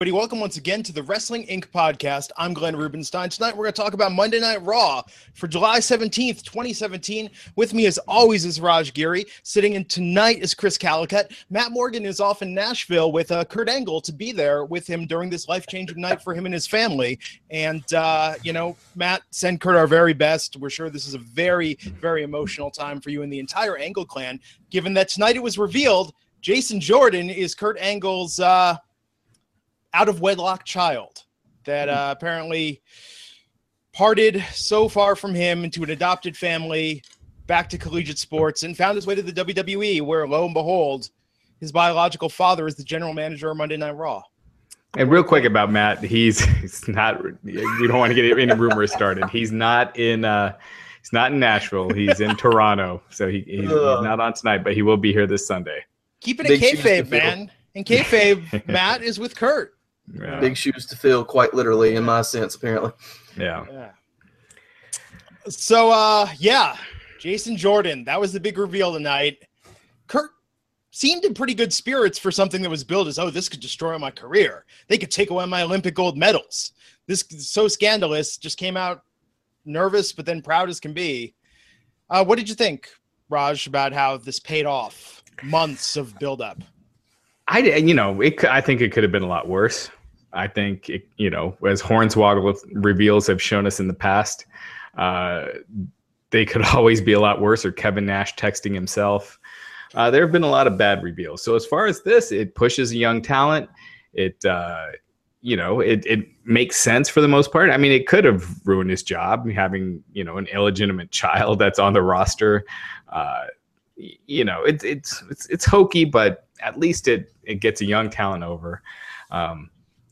Everybody, welcome once again to the Wrestling Inc. podcast. I'm Glenn Rubenstein. Tonight we're going to talk about Monday Night Raw for July 17th, 2017. With me, as always, is Raj Giri. Sitting in tonight is Chris Calicut. Matt Morgan is off in Nashville with uh, Kurt Angle to be there with him during this life changing night for him and his family. And, uh, you know, Matt, send Kurt our very best. We're sure this is a very, very emotional time for you and the entire Angle clan, given that tonight it was revealed Jason Jordan is Kurt Angle's. Uh, out of wedlock child that uh, apparently parted so far from him into an adopted family back to collegiate sports and found his way to the WWE, where lo and behold, his biological father is the general manager of Monday Night Raw. And real quick about Matt, he's, he's not. We don't want to get any rumors started. He's not in. Uh, he's not in Nashville. He's in Toronto, so he, he's, he's, not on tonight, but he will be here this Sunday. Keep it a kayfabe, man. And kayfabe, Matt is with Kurt. Yeah. Big shoes to fill, quite literally, in my sense, apparently. Yeah. yeah. So, uh, yeah, Jason Jordan, that was the big reveal tonight. Kurt seemed in pretty good spirits for something that was billed as, oh, this could destroy my career. They could take away my Olympic gold medals. This so scandalous. Just came out nervous, but then proud as can be. Uh, what did you think, Raj, about how this paid off? Months of buildup. I, you know, it. I think it could have been a lot worse. I think, it, you know, as Hornswoggle reveals have shown us in the past, uh, they could always be a lot worse. Or Kevin Nash texting himself. Uh, there have been a lot of bad reveals. So as far as this, it pushes a young talent. It, uh, you know, it it makes sense for the most part. I mean, it could have ruined his job having you know an illegitimate child that's on the roster. Uh, you know, it's it's it's it's hokey, but at least it it gets a young talent over. Um,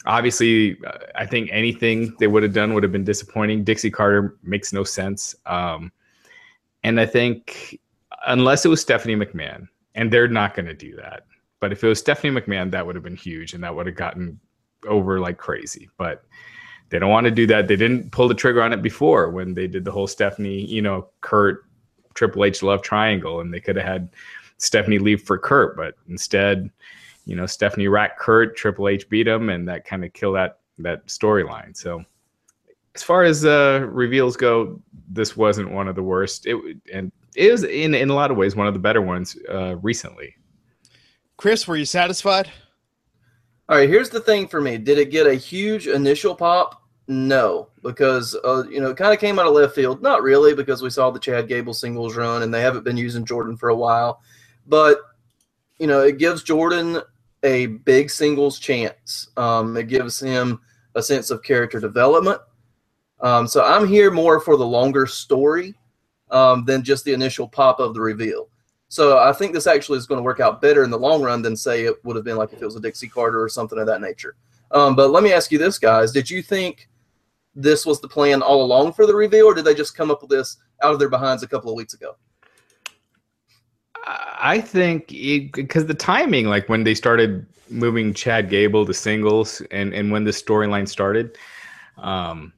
obviously, I think anything they would have done would have been disappointing. Dixie Carter makes no sense. Um, and I think unless it was Stephanie McMahon, and they're not going to do that. But if it was Stephanie McMahon, that would have been huge, and that would have gotten over like crazy. But they don't want to do that. They didn't pull the trigger on it before when they did the whole Stephanie, you know, Kurt, Triple H love triangle, and they could have had Stephanie leave for Kurt, but instead, you know, Stephanie racked Kurt, Triple H beat him, and that kind of killed that that storyline. So, as far as uh, reveals go, this wasn't one of the worst. It and it was in in a lot of ways one of the better ones uh, recently. Chris, were you satisfied? All right, here's the thing for me. Did it get a huge initial pop? No, because uh, you know, it kind of came out of left field. Not really, because we saw the Chad Gable singles run, and they haven't been using Jordan for a while. But you know, it gives Jordan a big singles chance. Um, it gives him a sense of character development. Um, so I'm here more for the longer story um, than just the initial pop of the reveal. So I think this actually is going to work out better in the long run than say it would have been like if it was a Dixie Carter or something of that nature. Um, but let me ask you this, guys: Did you think this was the plan all along for the reveal, or did they just come up with this out of their behinds a couple of weeks ago? I think because the timing, like when they started moving Chad Gable to singles, and and when the storyline started, um,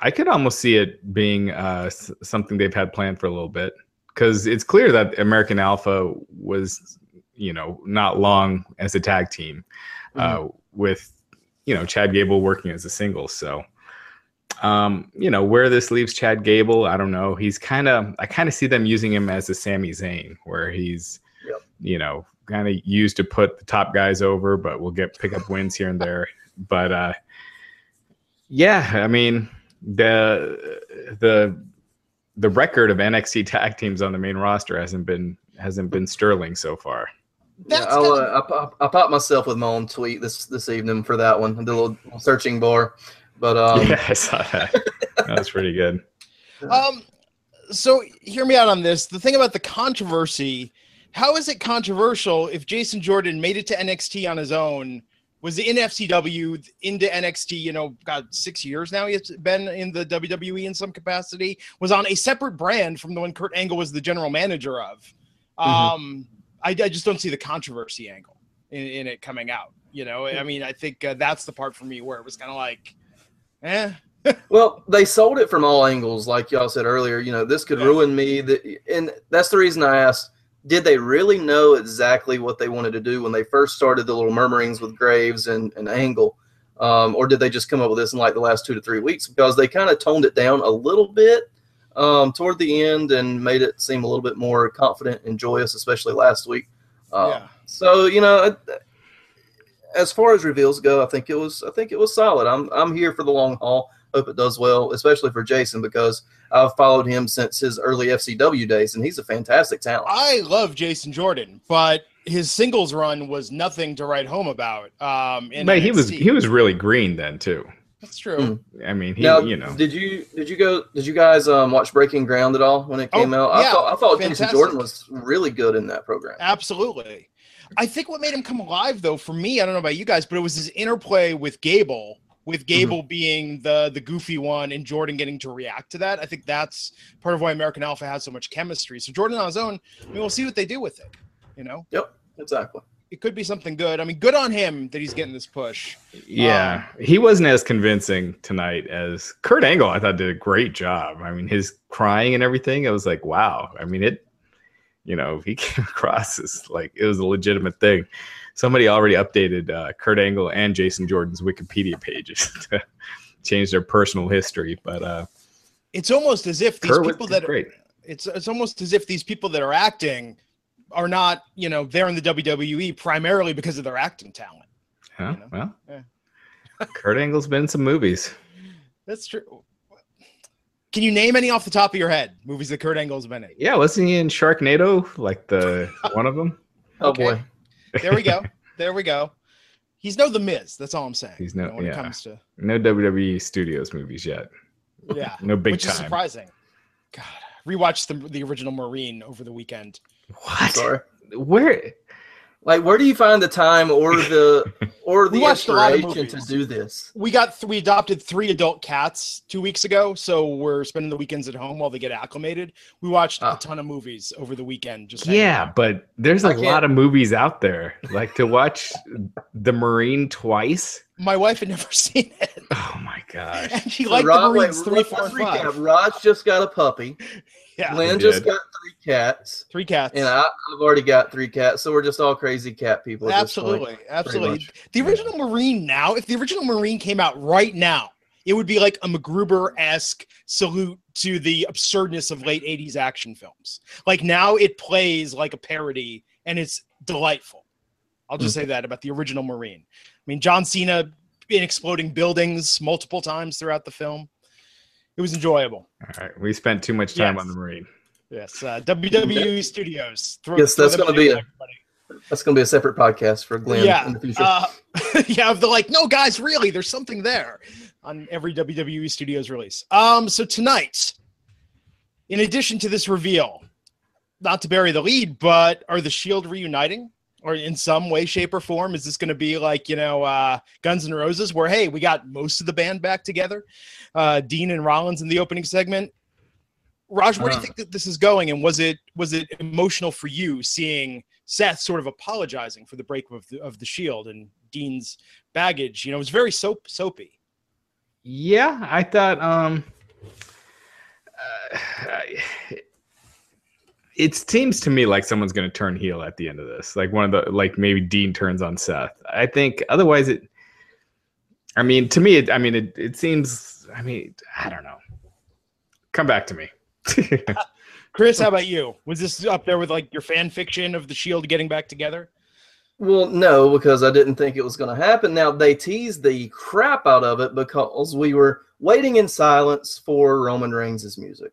I could almost see it being uh, something they've had planned for a little bit because it's clear that American Alpha was, you know, not long as a tag team, uh, mm-hmm. uh, with you know Chad Gable working as a single. So um, you know, where this leaves Chad Gable, I don't know. He's kind of, I kind of see them using him as a Sami Zayn, where he's, yep. you know, kind of used to put the top guys over, but we'll get pick up wins here and there. But uh, yeah, I mean the the the record of NXT tag teams on the main roster hasn't been hasn't been sterling so far. Yeah, I'll, uh, I, I, I popped myself with my own tweet this this evening for that one. The little searching bar. But um, yeah, I saw that. that was pretty good. Um, so hear me out on this. The thing about the controversy, how is it controversial if Jason Jordan made it to NXT on his own? Was in FCW into NXT, you know, got six years now. He's been in the WWE in some capacity. Was on a separate brand from the one Kurt Angle was the general manager of. Mm-hmm. Um, I, I, just don't see the controversy angle in, in, it coming out. You know, I mean, I think uh, that's the part for me where it was kind of like, Eh. well, they sold it from all angles, like y'all said earlier. You know, this could yeah. ruin me. and that's the reason I asked did they really know exactly what they wanted to do when they first started the little murmurings with Graves and, and Angle? Um, or did they just come up with this in like the last two to three weeks? Because they kind of toned it down a little bit um, toward the end and made it seem a little bit more confident and joyous, especially last week. Um, Yeah. So you know, as far as reveals go, I think it was I think it was solid. I'm I'm here for the long haul. Hope it does well, especially for Jason because I've followed him since his early FCW days, and he's a fantastic talent. I love Jason Jordan, but his singles run was nothing to write home about. Um, in But he was he was really green then too. That's true. Mm. I mean, he now, you know did you did you go did you guys um, watch Breaking Ground at all when it came Oh, out? I yeah, thought I thought Jason. Jordan was really good in that program. Absolutely. I think what made him come alive, though, for me, I don't know about you guys, but it was his interplay with Gable, with mm-hmm. Gable being the the goofy one and Jordan getting to react to that. I think that's part of why American Alpha has so much chemistry. So Jordan on his own, I mean, we'll see what they do with it. You know, Yep, exactly. it could be something good. I mean, good on him that he's getting this push. Yeah, um, he wasn't as convincing tonight as Kurt Angle. I thought did a great job. I mean, his crying and everything. I was like, wow. I mean, it. You know, he came across as like it was a legitimate thing. Somebody already updated uh, Kurt Angle and Jason Jordan's Wikipedia pages to change their personal history. But uh, It's almost as if these Kurt people that great. it's it's almost as if these people that are acting are not, you know, they're in the WWE primarily because of their acting talent. Huh? you know? Well, Yeah. Kurt Angle's been in some movies. That's true. Can you name any off the top of your head movies that Kurt Angle's been in? Yeah, wasn't he in Sharknado? Like the one of them. Oh Okay. boy, There we go. There we go. He's no the Miz. That's all I'm saying. He's no- You know, when yeah. it comes to No WWE Studios movies yet. yeah, No big which is surprising. God, rewatched the the original Marine over the weekend. What? sorry. Where? Like, where do you find the time or the or We the watched a lot of inspiration to do this? We got th- we adopted three adult cats two weeks ago, so we're spending the weekends at home while they get acclimated. We watched Ah. a ton of movies over the weekend. Just Yeah, out. but there's a I can't- lot of movies out there. Like to watch The Marine twice. my wife had never seen it, Oh my gosh. and she So liked Rod- the wait, Marines three, let's- four, and five. Raj just got a puppy. Yeah, Glenn I just got three cats. three cats. And I, I've already got three cats, so we're just all crazy cat people. At This point. Absolutely, absolutely. The original Marine now, if the original Marine came out right now, it would be like a MacGruber esque salute to the absurdness of late 80s action films. Like now it plays like a parody and it's delightful. I'll just Hmm. say that about the original Marine. I mean, John Cena in exploding buildings multiple times throughout the film. It was enjoyable. All right. We spent too much time Yes. on the Marine. Yes, uh, WWE Studios. Throw, Yes, that's gonna be a- That's going to be a separate podcast for Glenn yeah, in the future. Uh, yeah, they're like, no, guys, really, there's something there on every WWE Studios release. Um, so tonight, in addition to this reveal, not to bury the lead, but are the Shield reuniting? Or in some way, shape, or form, is this going to be like you know uh, Guns N' Roses, where hey, we got most of the band back together, uh, Dean and Rollins in the opening segment. Raj, where do you Uh. think that this is going, and was it was it emotional for you seeing Seth sort of apologizing for the breakup of the, of the Shield and Dean's baggage? You know, it was very soap soapy. Yeah, I thought um uh, it seems to me like someone's going to turn heel at the end of this. Like one of the like maybe Dean turns on Seth. I think otherwise it I mean to me it I mean it it seems I mean I don't know. Come back to me. Chris, how about you? Was this up there with like your fan fiction of the Shield getting back together? Well, no, because I didn't think it was going to happen. Now they teased the crap out of it because we were waiting in silence for Roman Reigns' music,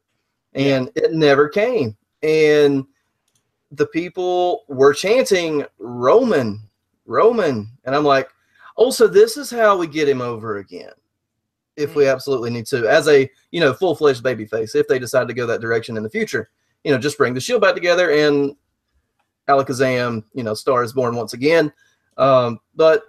and it never came. And the people were chanting Roman, Roman, and I'm like, oh, so this is how we get him over again, if we absolutely need to, as a you know full fledged babyface. If they decide to go that direction in the future, you know, just bring the Shield back together and Alakazam, you know, Star is born once again. Um, but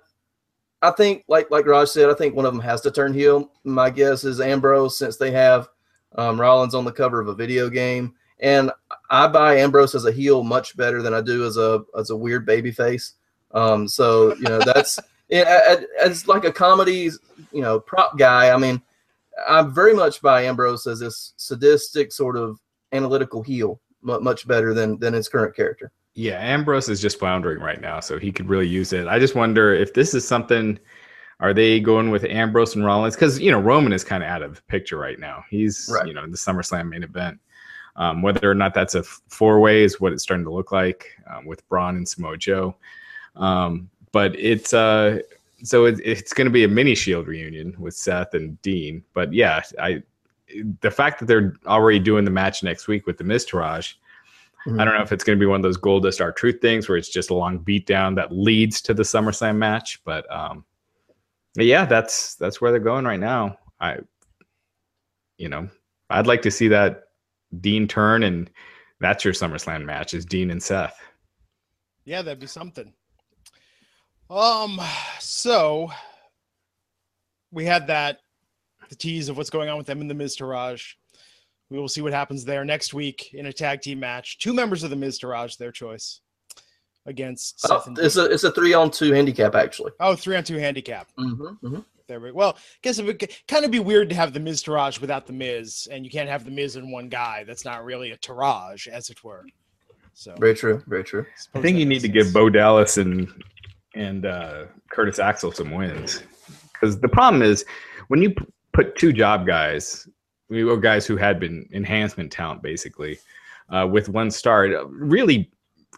I think, like like Raj said, I think one of them has to turn heel. My guess is Ambrose, since they have um, Rollins on the cover of a video game, and I buy Ambrose as a heel much better than I do as a as a weird baby face. Um, so you know that's yeah, as like a comedy, you know, prop guy. I mean, I'm very much buy Ambrose as this sadistic sort of analytical heel much better than than his current character. Yeah, Ambrose is just floundering right now, so he could really use it. I just wonder if this is something. Are they going with Ambrose and Rollins? Because you know Roman is kind of out of the picture right now. He's Right. you know in the SummerSlam main event. Um, whether or not that's a four way is what it's starting to look like um, with Braun and Samoa Joe. Um, but it's uh, so it, it's going to be a mini Shield reunion with Seth and Dean. But yeah, I the fact that they're already doing the match next week with the Miztourage, I don't know if it's going to be one of those Goldust R-Truth things where it's just a long beatdown that leads to the SummerSlam match. But um, but yeah, that's that's where they're going right now. I, you know, I'd like to see that Dean turn, and that's your SummerSlam match is Dean and Seth. Yeah, that'd be something. Um, so we had that the tease of what's going on with them in the Miztourage. We will see what happens there next week in a tag team match. Two members of the Miztourage, their choice against Oh, Seth and it's Dean. a it's a three on two handicap actually. oh, three on two handicap. Mm-hmm, There we go. Well, I guess it would kind of be weird to have the Miz Taraj without the Miz, and you can't have the Miz in one guy. That's not really a Taraj, as it were. So Very true. Very true. I suppose think you need makes to give. Bo Dallas and and uh, Curtis Axel some wins because the problem is when you p- put two job guys, we were guys who had been enhancement talent basically, uh, with one star, it really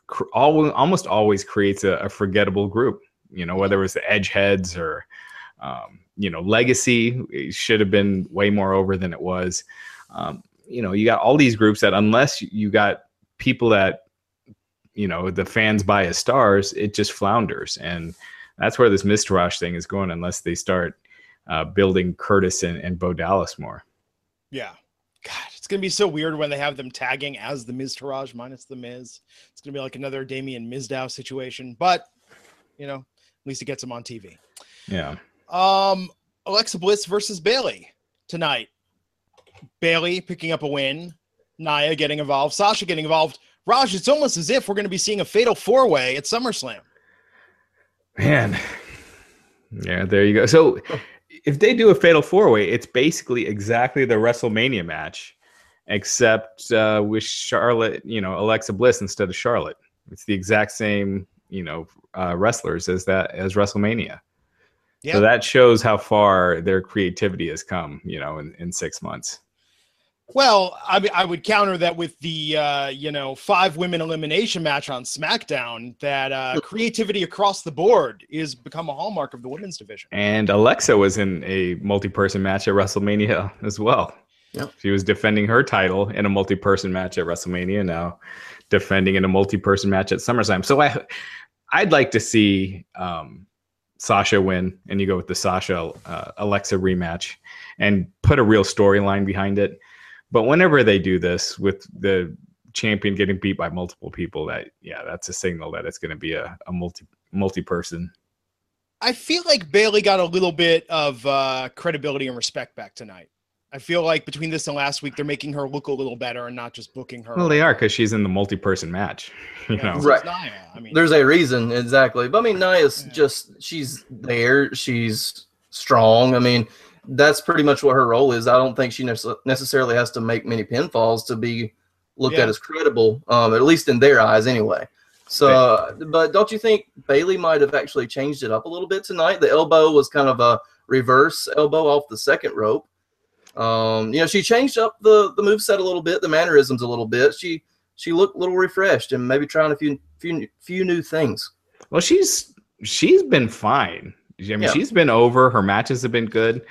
cr- al- almost always creates a, a forgettable group. You know, whether it was the Edgeheads or um, you know Legacy, should have been way more over than it was. Um, you know, you got all these groups that unless you got people that you know the fans buy as stars, it just flounders, and that's where this Miztourage thing is going. Unless they start uh, building Curtis and, and Bo Dallas more. Yeah. God, it's gonna be so weird when they have them tagging as the Miztourage minus the Miz. It's gonna be like another Damien Mizdow situation, but you know, at least it gets them on TV. Yeah, Um, Alexa Bliss versus Bayley tonight. Bayley picking up a win, Nia getting involved, Sasha getting involved. Raj, it's almost as if we're going to be seeing a fatal four way at SummerSlam. man. Yeah, there you go. So if they do a fatal four way, it's basically exactly the WrestleMania match, except uh, with Charlotte, you know, Alexa Bliss instead of Charlotte. It's the exact same, you know, uh, wrestlers as that as WrestleMania. Yeah. So that shows how far their creativity has come, you know, in, in six months. Well, I mean, I would counter that with the uh, you know five women elimination match on SmackDown. That uh, creativity across the board is become a hallmark of the women's division. And Alexa was in a multi-person match at WrestleMania as well. Yep. She was defending her title in a multi-person match at WrestleMania. Now defending in a multi-person match at SummerSlam. So I, I'd like to see um, Sasha win, and you go with the Sasha uh, Alexa rematch, and put a real storyline behind it. But whenever they do this with the champion getting beat by multiple people, that yeah, that's a signal that it's going to be a, a multi multi-person I feel like Bayley got a little bit of uh, credibility and respect back tonight. I feel like between this and last week, they're making her look a little better and not just booking her. Well, they are because she's in the multi-person match. You Yeah, know, Right. is Nia. I mean, There's a reason exactly, but I mean, Nia's Yeah. just she's there. She's strong. I mean, that's pretty much what her role is. I don't think she nece- necessarily has to make many pinfalls to be looked Yeah. at as credible, um, at least in their eyes, anyway. So, uh, but don't you think Bayley might have actually changed it up a little bit tonight? The elbow was kind of a reverse elbow off the second rope. Um, you know, she changed up the the move set a little bit, the mannerisms a little bit. She she looked a little refreshed and maybe trying a few few few new things. well, she's she's been fine. I mean, Yeah. she's been over. Her matches have been good.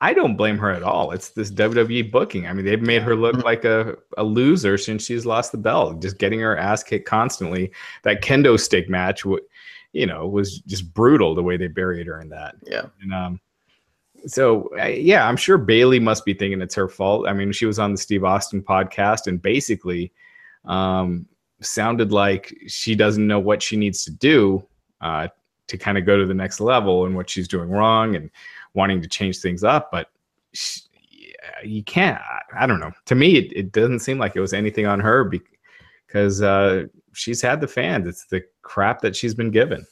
I don't blame her at all. It's this WWE booking. I mean, they've made her look Mhm. like a, a loser since she's lost the belt, just getting her ass kicked constantly. That kendo stick match, you know, was just brutal the way they buried her in that. Yeah. And um, so I- yeah, I'm sure Bayley must be thinking it's her fault. I mean, she was on the Steve Austin podcast and basically um, sounded like she doesn't know what she needs to do uh, to kind of go to the next level and what she's doing wrong and wanting to change things up. But she, you can't. I, I don't know. To me, it, it doesn't seem like it was anything on her because uh, she's had the fans. It's the crap that she's been given.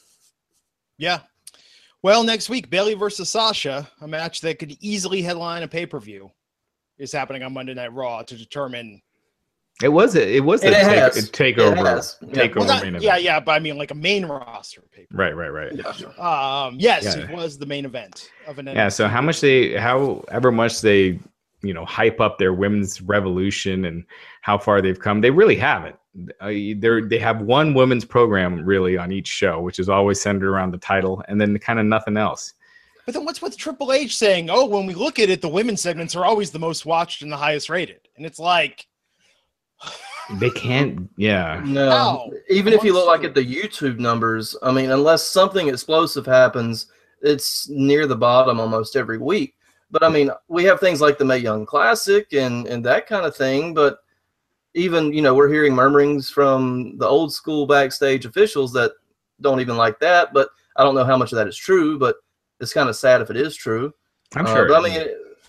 yeah. Well, next week, Bayley versus Sasha, a match that could easily headline a pay per view, is happening on Monday Night Raw to determine It was a, it was it take, has. a takeover has. Yeah. takeover Well, not- main event. yeah, yeah, but I mean like a main roster paper. Right, right, right. Um, yes, Yeah. it was the main event of an. Yeah. So how much they, however much they, you know, hype up their women's revolution and how far they've come, they really haven't. Uh, they they have one women's program really on each show, which is always centered around the title, and then kind of nothing else. But then what's with Triple H saying? Oh, when we look at it, the women's segments are always the most watched and the highest rated, and it's like, They can't. Yeah. No, How? even if you look like at the YouTube numbers, I mean, unless something explosive happens, it's near the bottom almost every week. But I mean, we have things like the Mae Young Classic and and that kind of thing. But even you know, we're hearing murmurings from the old school backstage officials that don't even like that. But I don't know how much of that is true. But it's kind of sad if it is true. I'm Uh, sure. but I mean,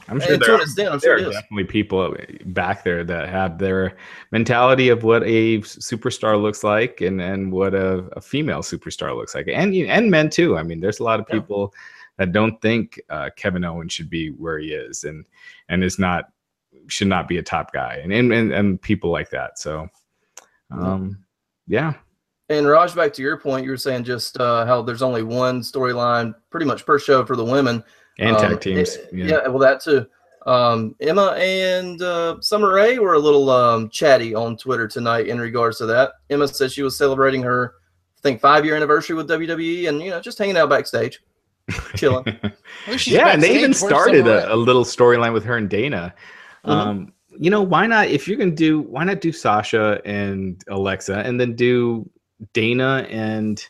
I'm sure there an are, extent, I'm there sure are it is. definitely people back there that have their mentality of what a superstar looks like and and what a, a female superstar looks like, and and men too. I mean, there's a lot of Yeah. people that don't think uh, Kevin Owens should be where he is, and and is not should not be a top guy, and and and, and people like that. So, um, yeah, And Raj, back to your point, you were saying just uh, how there's only one storyline pretty much per show for the women. And Um, tag teams. it- yeah. yeah. well, that too. Um, Emma and uh, Summer Rae were a little um, chatty on Twitter tonight in regards to that. Emma said she was celebrating her, I think, five year anniversary with WWE and, you know, just hanging out backstage, chilling. at least she's yeah, and they even started a, a little storyline with her and Dana. Mhm. Um, you know, why not? If you're gonna do, why not do Sasha and Alexa, and then do Dana and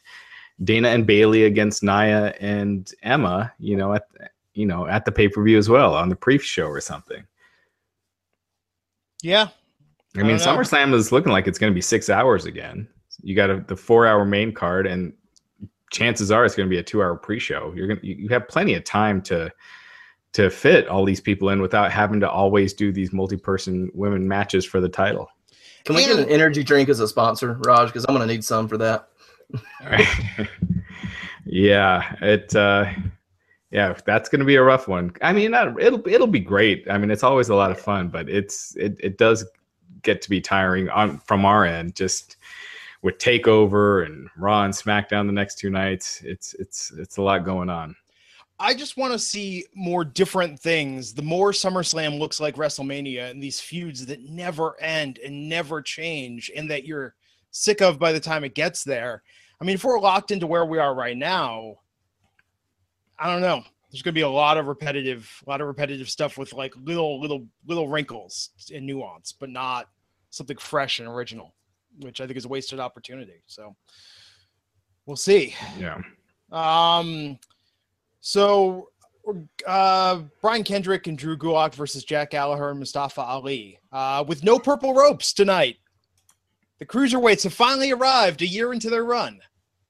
Dana and Bayley against Nia and Emma? You know, at you know at the pay per view as well on the pre-show or something. Yeah, I I mean. SummerSlam is looking like it's going to be six hours again. You got a, the four-hour main card, and chances are it's going to be a two-hour pre-show. You're going to you have plenty of time to to fit all these people in without having to always do these multi-person women matches for the title. Can we get an energy drink as a sponsor, Raj? Because I'm going to need some for that. All right. yeah, it. Uh, yeah, that's going to be a rough one. I mean, it'll it'll be great. I mean, it's always a lot of fun, but it's it it does get to be tiring on from our end. Just with Takeover and Raw and SmackDown the next two nights, it's it's it's a lot going on. I just want to see more different things. The more SummerSlam looks like WrestleMania and these feuds that never end and never change and that you're sick of by the time it gets there. I mean, if we're locked into where we are right now, I don't know. There's going to be a lot of repetitive, a lot of repetitive stuff with like little, little, little wrinkles and nuance, but not something fresh and original, which I think is a wasted opportunity. So we'll see. Yeah. Um, so uh, Brian Kendrick and Drew Gulak versus Jack Gallagher and Mustafa Ali uh, with no purple ropes tonight. The cruiserweights have finally arrived a year into their run.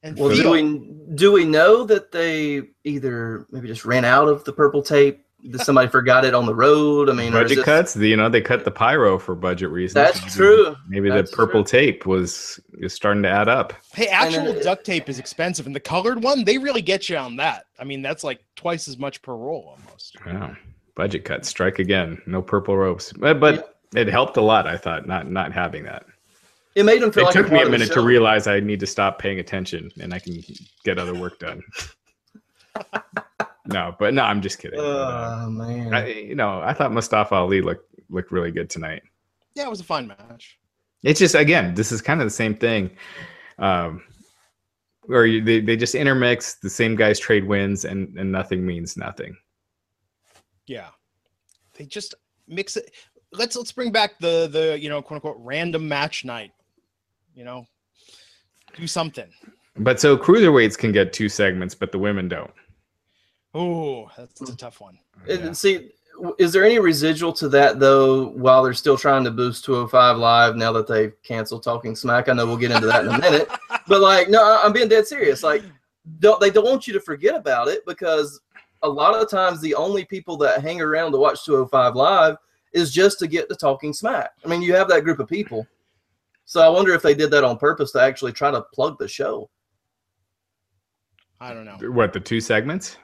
And Well, do we do we know that they either maybe just ran out of the purple tape? Did somebody forgot it on the road? I mean, budget cuts. The, you know, they cut the pyro for budget reasons. That's Maybe- true. Maybe That's the purple true. tape was is starting to add up. hey, actual then- duct tape is expensive, and the colored one they really get you on that. I mean, that's like twice as much per roll almost. Yeah, budget cuts. Strike again. No purple ropes. But, but it helped a lot. I thought not not having that. It made them feel It like took me part a minute to realize I need to stop paying attention and I can get other work done. no, but no, I'm just kidding. Oh man, I, you know, I thought Mustafa Ali looked looked really good tonight. Yeah, it was a fun match. It's just again, this is kind of the same thing. Um, where they, they just intermix the same guys trade wins and, and nothing means nothing. Yeah, they just mix it. Let's let's bring back the the you know quote unquote random match night. You know, do something. But so cruiserweights can get two segments, but the women don't. Oh, that's, that's a tough one. And Yeah. see, is there any residual to that though? While they're still trying to boost 205 Live now that they've canceled Talking Smack, I know we'll get into that in a minute. But like, no, I- I'm being dead serious. Like, don't they don't want you to forget about it because a lot of the times the only people that hang around to watch 205 Live is just to get the Talking Smack. I mean, you have that group of people. So I wonder if they did that on purpose to actually try to plug the show. I don't know. What the two segments?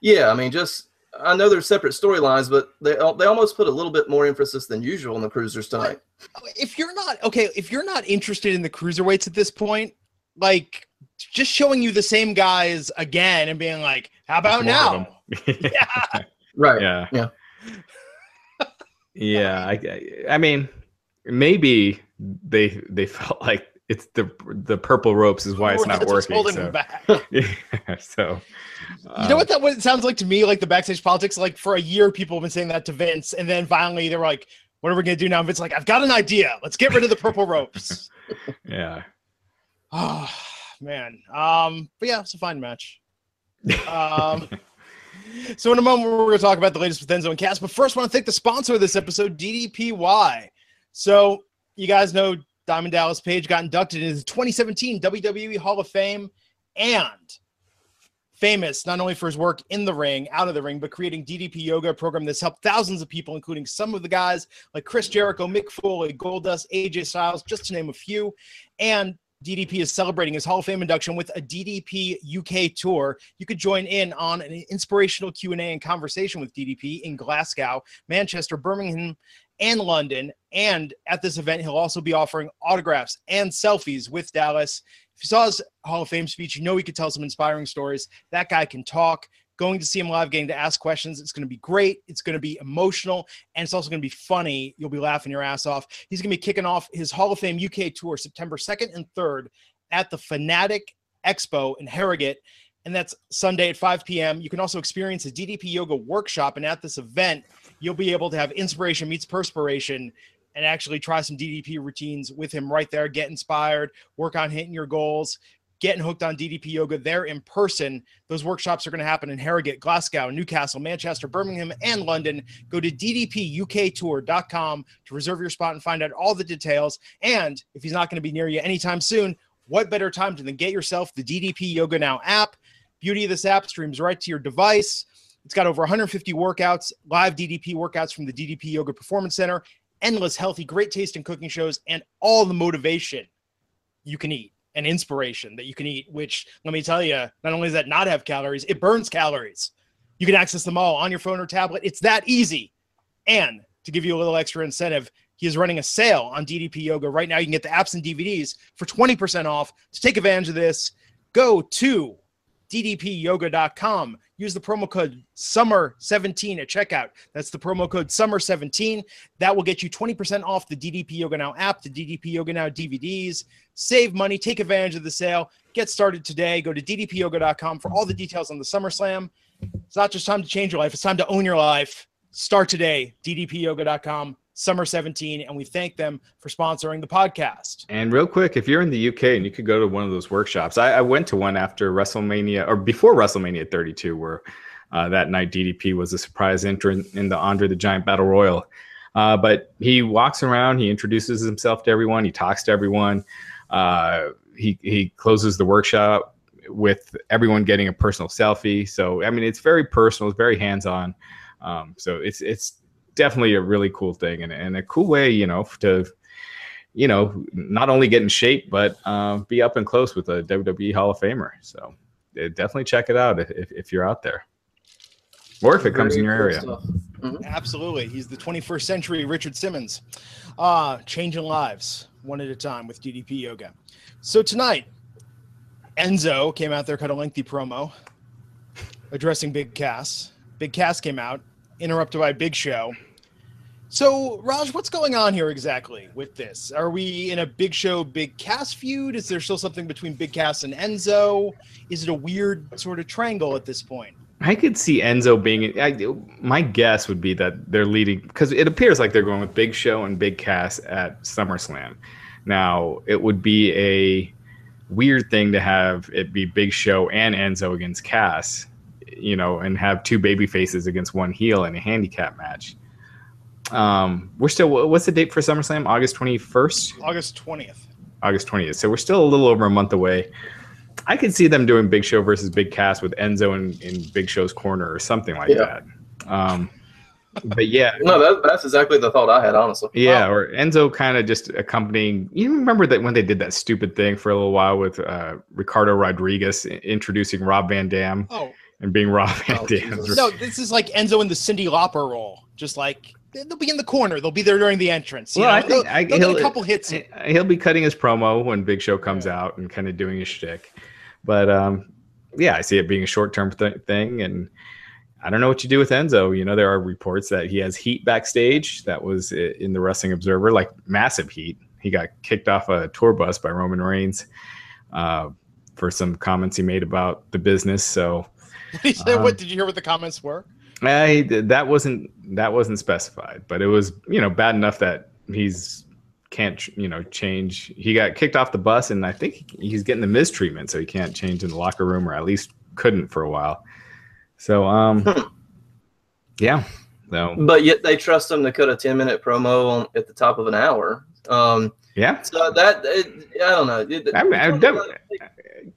Yeah, I mean, just I know they're separate storylines, but they they almost put a little bit more emphasis than usual on the cruisers tonight. Uh, if you're not okay, if you're not interested in the cruiserweights at this point, like just showing you the same guys again and being like, "How about now?" yeah. Right. yeah. Yeah. Yeah. I, I- I mean, maybe they they felt like it's the the purple ropes is why it's not That's working. holding So, them back. yeah, so You know what that what it sounds like to me, like the backstage politics. Like for a year, people have been saying that to Vince, and then finally they're like, "What are we gonna do now?" And Vince like, "I've got an idea. Let's get rid of the purple ropes." Yeah. Oh man. Um, but yeah, it's a fine match. Um, so in a moment we're going to talk about the latest with Enzo and Cass. But first, I want to thank the sponsor of this episode, DDPY. So you guys know Diamond Dallas Page got inducted into the 2017 WWE Hall of Fame and famous not only for his work in the ring, out of the ring, but creating DDP Yoga, program that's helped thousands of people, including some of the guys like Chris Jericho, Mick Foley, Goldust, AJ Styles, just to name a few. And DDP is celebrating his Hall of Fame induction with a DDP UK tour. You could join in on an inspirational Q&A and conversation with DDP in Glasgow, Manchester, Birmingham, and London. And at this event, he'll also be offering autographs and selfies with Dallas. If you saw his Hall of Fame speech, you know he could tell some inspiring stories. That guy can talk. Going to see him live, getting to ask questions. It's going to be great. It's going to be emotional, and it's also going to be funny. You'll be laughing your ass off. He's going to be kicking off his Hall of Fame UK tour September 2nd and 3rd at the Fanatic Expo in Harrogate, and that's Sunday at 5 p.m. You can also experience a DDP Yoga workshop, and at this event, you'll be able to have inspiration meets perspiration and actually try some DDP routines with him right there. Get inspired, work on hitting your goals, getting hooked on DDP yoga there in person. Those workshops are going to happen in Harrogate, Glasgow, Newcastle, Manchester, Birmingham, and London. Go to ddpuktour.com to reserve your spot and find out all the details. And if he's not going to be near you anytime soon, what better time to than get yourself the DDP Yoga Now app? Beauty of this app streams right to your device. It's got over 150 workouts, live DDP workouts from the DDP Yoga Performance Center, endless healthy, great taste in cooking shows, and all the motivation you can eat and inspiration that you can eat, which let me tell you, not only does that not have calories, it burns calories. You can access them all on your phone or tablet. It's that easy. And to give you a little extra incentive, he is running a sale on DDP Yoga right now. You can get the apps and DVDs for 20% off. To take advantage of this, go to ddpyoga.com. Use the promo code SUMMER17 at checkout. That's the promo code SUMMER17. That will get you 20% off the DDP Yoga Now app, the DDP Yoga Now DVDs. Save money, take advantage of the sale. Get started today. Go to ddpyoga.com for all the details on the SummerSlam. It's not just time to change your life, it's time to own your life. Start today, ddpyoga.com, Summer 17, and we thank them for sponsoring the podcast. And real quick, if you're in the UK and you could go to one of those workshops, I, I went to one after WrestleMania or before WrestleMania 32, where uh, that night DDP was a surprise entrant in the Andre the Giant Battle Royal. Uh, but he walks around, he introduces himself to everyone, he talks to everyone, uh, he he closes the workshop with everyone getting a personal selfie. So I mean, it's very personal, it's very hands on. Um, so it's it's definitely a really cool thing and, and a cool way, you know, to you know, not only get in shape, but uh, be up and close with a WWE Hall of Famer. So uh, definitely check it out if, if you're out there, or if it comes in your Very area. cool stuff. Absolutely. He's the 21st century Richard Simmons, uh, changing lives one at a time with DDP Yoga. So tonight, Enzo came out there, cut a lengthy promo addressing Big Cass. Big Cass came out, interrupted by Big Show. So, Raj, what's going on here exactly with this? Are we in a Big Show, Big Cass feud? Is there still something between Big Cass and Enzo? Is it a weird sort of triangle at this point? I could see Enzo being. I, my guess would be that they're leading because it appears like they're going with Big Show and Big Cass at SummerSlam. Now, it would be a weird thing to have it be Big Show and Enzo against Cass, you know, and have two baby faces against one heel in a handicap match. Um, we're still. What's the date for SummerSlam? August twenty first. August 20th. August 20th. So we're still a little over a month away. I could see them doing Big Show versus Big Cass with Enzo in, in Big Show's corner or something like Yeah. that. Um, but yeah, No, that, that's exactly the thought I had, honestly. yeah, or Enzo kind of just accompanying. You remember that when they did that stupid thing for a little while with uh, Ricardo Rodriguez introducing Rob Van Dam? Oh, and being Rob Van Oh, Dam. Jesus. No, this is like Enzo in the Cyndi Lauper role. Just like they'll be in the corner. They'll be there during the entrance. Well, know? I think they'll, I, they'll he'll, a couple hits. in. he'll be cutting his promo when Big Show comes Yeah. out and kind of doing his shtick. But um, yeah, I see it being a short term th- thing, and I don't know what you do with Enzo. You know, there are reports that he has heat backstage. That was in the Wrestling Observer, like massive heat. He got kicked off a tour bus by Roman Reigns uh, for some comments he made about the business. So He Um, what did you hear? What the comments were? That wasn't that wasn't specified, but it was you know bad enough that he's can't you know change. He got kicked off the bus, and I think he's getting the mistreatment, so he can't change in the locker room, or at least couldn't for a while. So um, yeah, so But yet they trust him to cut a 10 minute promo on, at the top of an hour. Um, yeah. so that, it, I don't know. It- I mean, I don't-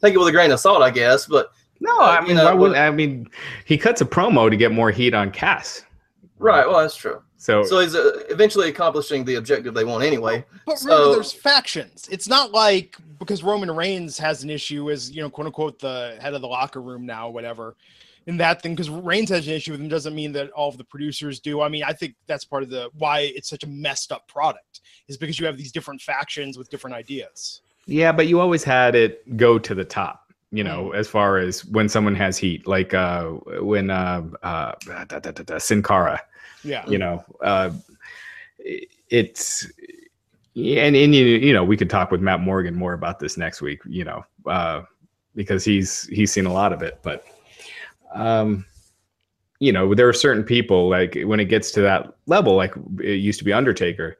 take it with a grain of salt, I guess. But No, Uh, I you mean, know, why would but- I mean? He cuts a promo to get more heat on Cass. right, well, that's true. So, So he's uh, eventually accomplishing the objective they want anyway. But remember, there's factions. It's not like because Roman Reigns has an issue as you know, quote unquote, the head of the locker room now, whatever. In that thing, because Reigns has an issue with him, doesn't mean that all of the producers do. I mean, I think that's part of the why it's such a messed up product is because you have these different factions with different ideas. Yeah, but you always had it go to the top, you know, as far as when someone has heat, like uh when uh uh da, da, da, Sin Cara, Yeah, you know, uh it's and and you you know, we could talk with Matt Morgan more about this next week, you know, uh because he's he's seen a lot of it, but um you know, there are certain people like when it gets to that level, like it used to be Undertaker.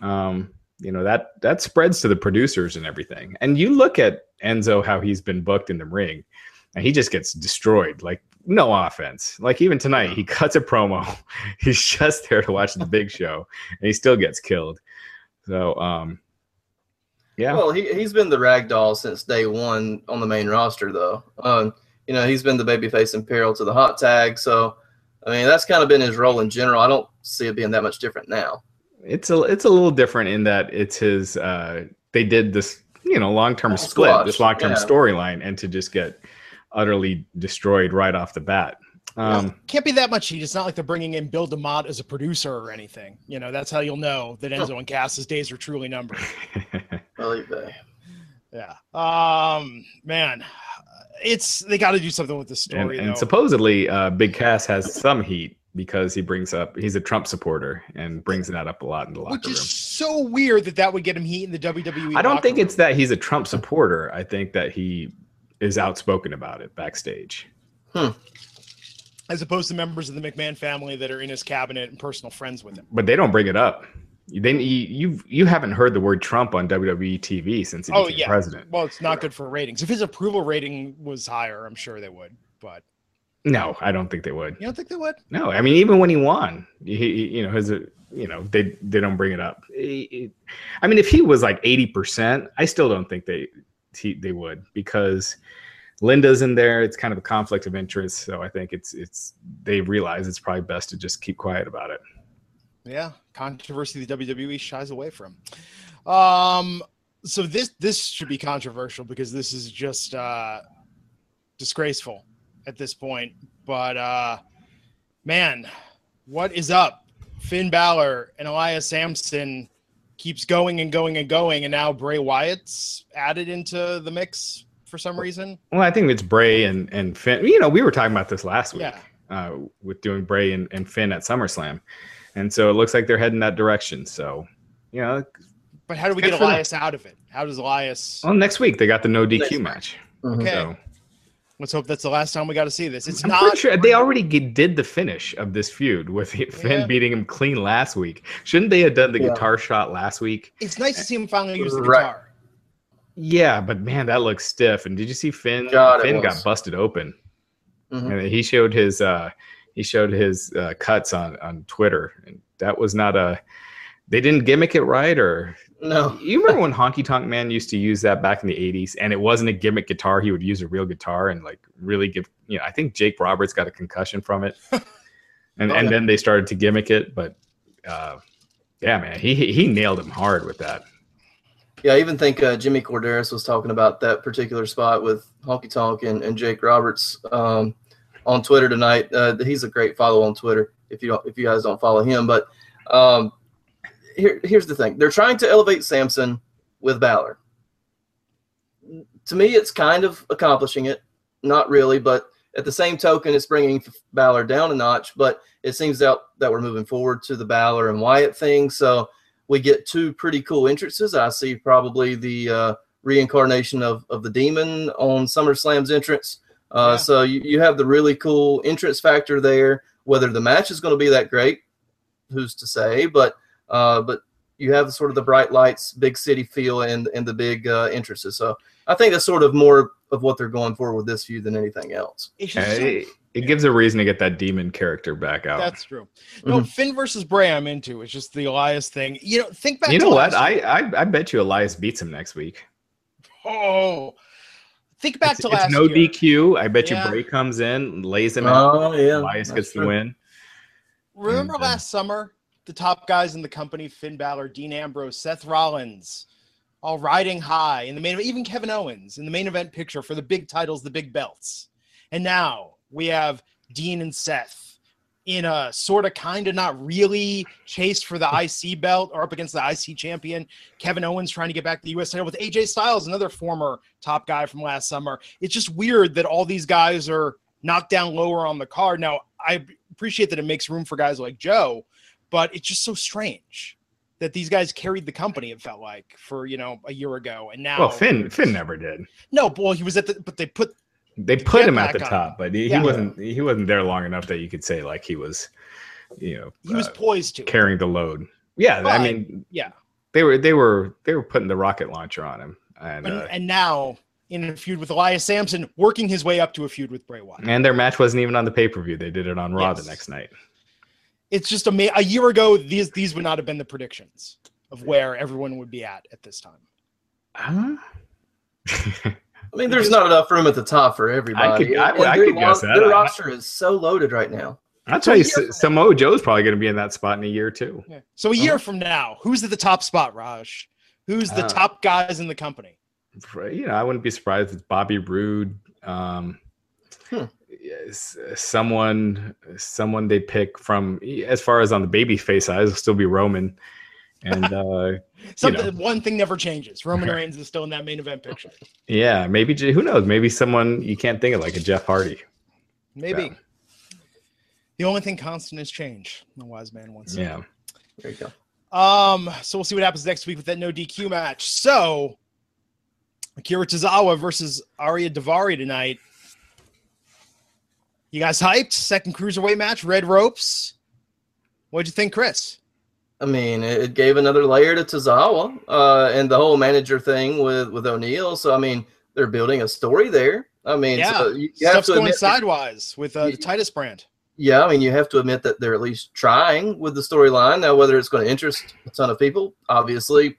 Um, you know that that spreads to the producers and everything. And you look at Enzo how he's been booked in the ring, and he just gets destroyed. Like no offense. Like even tonight, he cuts a promo. He's just there to watch the big show, and he still gets killed. So um, yeah, Well, he, he's been the rag doll since day one on the main roster, though. Um, you know, he's been the babyface in peril to the hot tag. So, I mean, that's kind of been his role in general. I don't see it being that much different now. it's a it's a little different in that it's his. Uh, they did this you know long term split, squash, this long term yeah. storyline, and to just get utterly destroyed right off the bat. Um, can't be that much heat. It's not like they're bringing in Bill DeMott as a producer or anything. You know, that's how you'll know that Enzo and Cass's days are truly numbered. Believe they. Yeah. Um, man, it's they got to do something with this story. and though. supposedly uh, Big Cass has some heat because he brings up he's a Trump supporter and brings that up a lot in the locker which room. is so weird that that would get him heat in the WWE. I don't think room. it's that he's a Trump supporter. I think that he is outspoken about it backstage. Huh. as opposed to members of the McMahon family that are in his cabinet and personal friends with him. But they don't bring it up. Then you you you haven't heard the word Trump on WWE TV since he Oh became yeah. president. Well, it's not good for ratings. If his approval rating was higher, I'm sure they would. But No, I don't think they would. you don't think they would? No, I mean even when he won, he, he- you know his you know they they don't bring it up. He- he- I mean if he was like eighty percent, I still don't think they he, they would because Linda's in there. It's kind of a conflict of interest, so I think it's it's they realize it's probably best to just keep quiet about it. Yeah, controversy the WWE shies away from. Um, so this this should be controversial because this is just uh, disgraceful at this point. But uh, man, what is up? Finn Balor and Elias Samson keeps going and going and going, and now Bray Wyatt's added into the mix for some reason. Well, I think it's Bray and and Finn. You know, we were talking about this last week Yeah. uh, with doing Bray and, and Finn at SummerSlam, and so it looks like they're heading that direction. So, you know, But how do we get. Elias out of it? How does Elias? well, next week they got the no DQ week. match. Mhm. Okay. So Let's hope that's the last time we got to see this. It's I'm not. sure they already did the finish of this feud with Finn Yeah. beating him clean last week. Shouldn't they have done the Yeah. guitar shot last week? It's nice to see him finally use the Right. guitar. Yeah, but man, that looks stiff. And did you see Finn? God, Finn got busted open, Mhm. and he showed his uh, he showed his uh, cuts on on Twitter, and that was not a. They didn't gimmick it right, or No. you remember when Honky Tonk Man used to use that back in the '80s, and it wasn't a gimmick guitar. He would use a real guitar and like really give. You know, I think Jake Roberts got a concussion from it, and Oh, and yeah. then they started to gimmick it. But uh, yeah, man, he he nailed him hard with that. Yeah, I even think uh, Jimmy Korderas was talking about that particular spot with Honky Tonk and, and Jake Roberts um, on Twitter tonight. Uh, he's a great follow on Twitter if you don't, if you guys don't follow him. But um, here, here's the thing: they're trying to elevate Samson with Balor. To me, it's kind of accomplishing it. Not really, but at the same token, it's bringing Balor down a notch. But it seems that that we're moving forward to the Balor and Wyatt thing. So we get two pretty cool entrances. I see probably the uh, reincarnation of, of the demon on SummerSlam's entrance. Uh, yeah. So you, you have the really cool entrance factor there. Whether the match is going to be that great, who's to say? But uh, but you have sort of the bright lights, big city feel, and and the big uh, entrances. So I think that's sort of more of what they're going for with this view than anything else. It, it gives a reason to get that demon character back out. That's true. No, mm-hmm. Finn versus Bray, I'm into. It's just the Elias thing. You know, think back. You know what? I, I I bet you Elias beats him next week. Oh, think back it's, to last. It's no year. DQ. I bet yeah. you Bray comes in, lays him out. Oh yeah, Elias gets true. the win. Remember and, uh, last summer, the top guys in the company: Finn Balor, Dean Ambrose, Seth Rollins, all riding high in the main. Event, even Kevin Owens in the main event picture for the big titles, the big belts. And now we have Dean and Seth in a sort of kind of not really chase for the IC belt or up against the IC champion. Kevin Owens trying to get back to the US title with AJ Styles, another former top guy from last summer. It's just weird that all these guys are knocked down lower on the card. Now, I appreciate that it makes room for guys like Joe, but it's just so strange that these guys carried the company. It felt like for you know a year ago, and now well, Finn Finn never did. No, well, he was at the but they put they put him at the top, but he, yeah. he, wasn't he wasn't there long enough that you could say like he was, you know, he was uh, poised to carrying the load. Yeah, but, I mean, yeah, they were they were they were putting the rocket launcher on him, and and, uh, and now in a feud with Elias Samson, working his way up to a feud with Bray Wyatt. And their match wasn't even on the pay per view; they did it on Raw yes. the next night. It's just a a year ago. These these would not have been the predictions of where everyone would be at at this time. Huh? I mean, there's not enough room at the top for everybody. I could, I, I could guess that. Their roster is so loaded right now. I'll tell you, Samoa Joe's probably going to be in that spot in a year too. Yeah. So a year uh-huh. from now, who's at the top spot, Raj? Who's the uh, top guys in the company? You know, I wouldn't be surprised if Bobby Roode, um, hmm. Someone, someone they pick from. As far as on the baby face side, it'll still be Roman. And uh, Something you know. one thing never changes. Roman Reigns is still in that main event picture. Yeah, maybe who knows? Maybe someone you can't think of like a Jeff Hardy. Maybe. Yeah. The only thing constant is change. The wise man once said. Yeah. There you go. Um, so we'll see what happens next week with that no DQ match. So Akira Tozawa versus Ariya Daivari tonight. You guys hyped? Second cruiserweight match, red ropes. What'd you think, Chris? I mean, it gave another layer to Tozawa uh, and the whole manager thing with with O'Neil. So I mean, they're building a story there. I mean, yeah, so you, you stuff's going sidewise with uh, the Titus brand. Yeah, I mean, you have to admit that they're at least trying with the storyline. Now, whether it's going to interest a ton of people, obviously,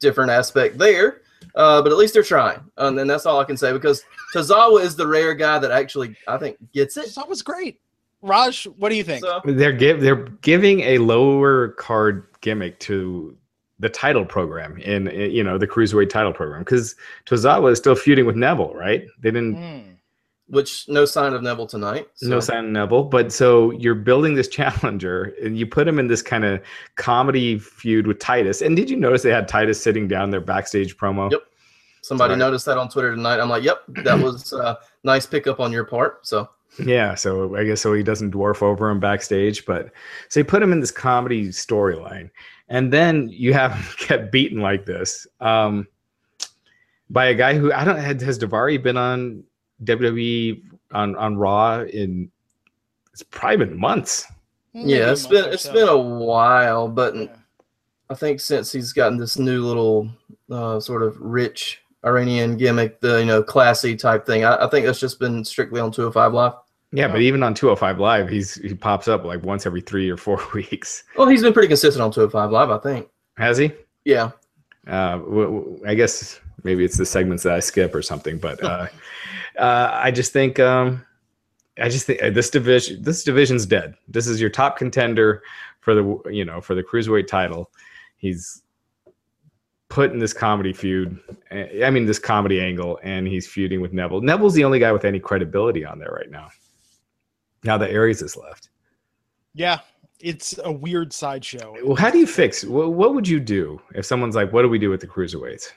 different aspect there. Uh, but at least they're trying, and that's all I can say because Tozawa is the rare guy that actually I think gets it. That was great. Raj, what do you think? So, they're give they're giving a lower card gimmick to the title program in, in you know the cruiserweight title program because Tozawa is still feuding with Neville, right? They didn't. Mm. Which no sign of Neville tonight. So. No sign of Neville, but so you're building this challenger and you put him in this kind of comedy feud with Titus. And did you notice they had Titus sitting down their backstage promo? Yep. Somebody Sorry. noticed that on Twitter tonight. I'm like, yep, that was a nice pickup on your part. So yeah, so I guess so he doesn't dwarf over him backstage, but so you put him in this comedy storyline, and then you have him get beaten like this um, by a guy who I don't has Daivari been on WWE on on Raw in it's probably been months. Yeah, it's been it's been a while, but yeah. I think since he's gotten this new little uh, sort of rich Iranian gimmick, the you know classy type thing, I, I think that's just been strictly on 205 Live. Yeah, but even on 205 Live, he's he pops up like once every three or four weeks. Well, he's been pretty consistent on 205 Live, I think. Has he? Yeah. Uh, I guess maybe it's the segments that I skip or something, but uh, uh, I just think um, I just think uh, this division this division's dead. This is your top contender for the you know for the cruiserweight title. He's put in this comedy feud. Eh, I mean, this comedy angle, and he's feuding with Neville. Neville's the only guy with any credibility on there right now. Now that Aries is left. Yeah, it's a weird sideshow. Well, how do you fix? What, what would you do if someone's like, "What do we do with the cruiserweights?"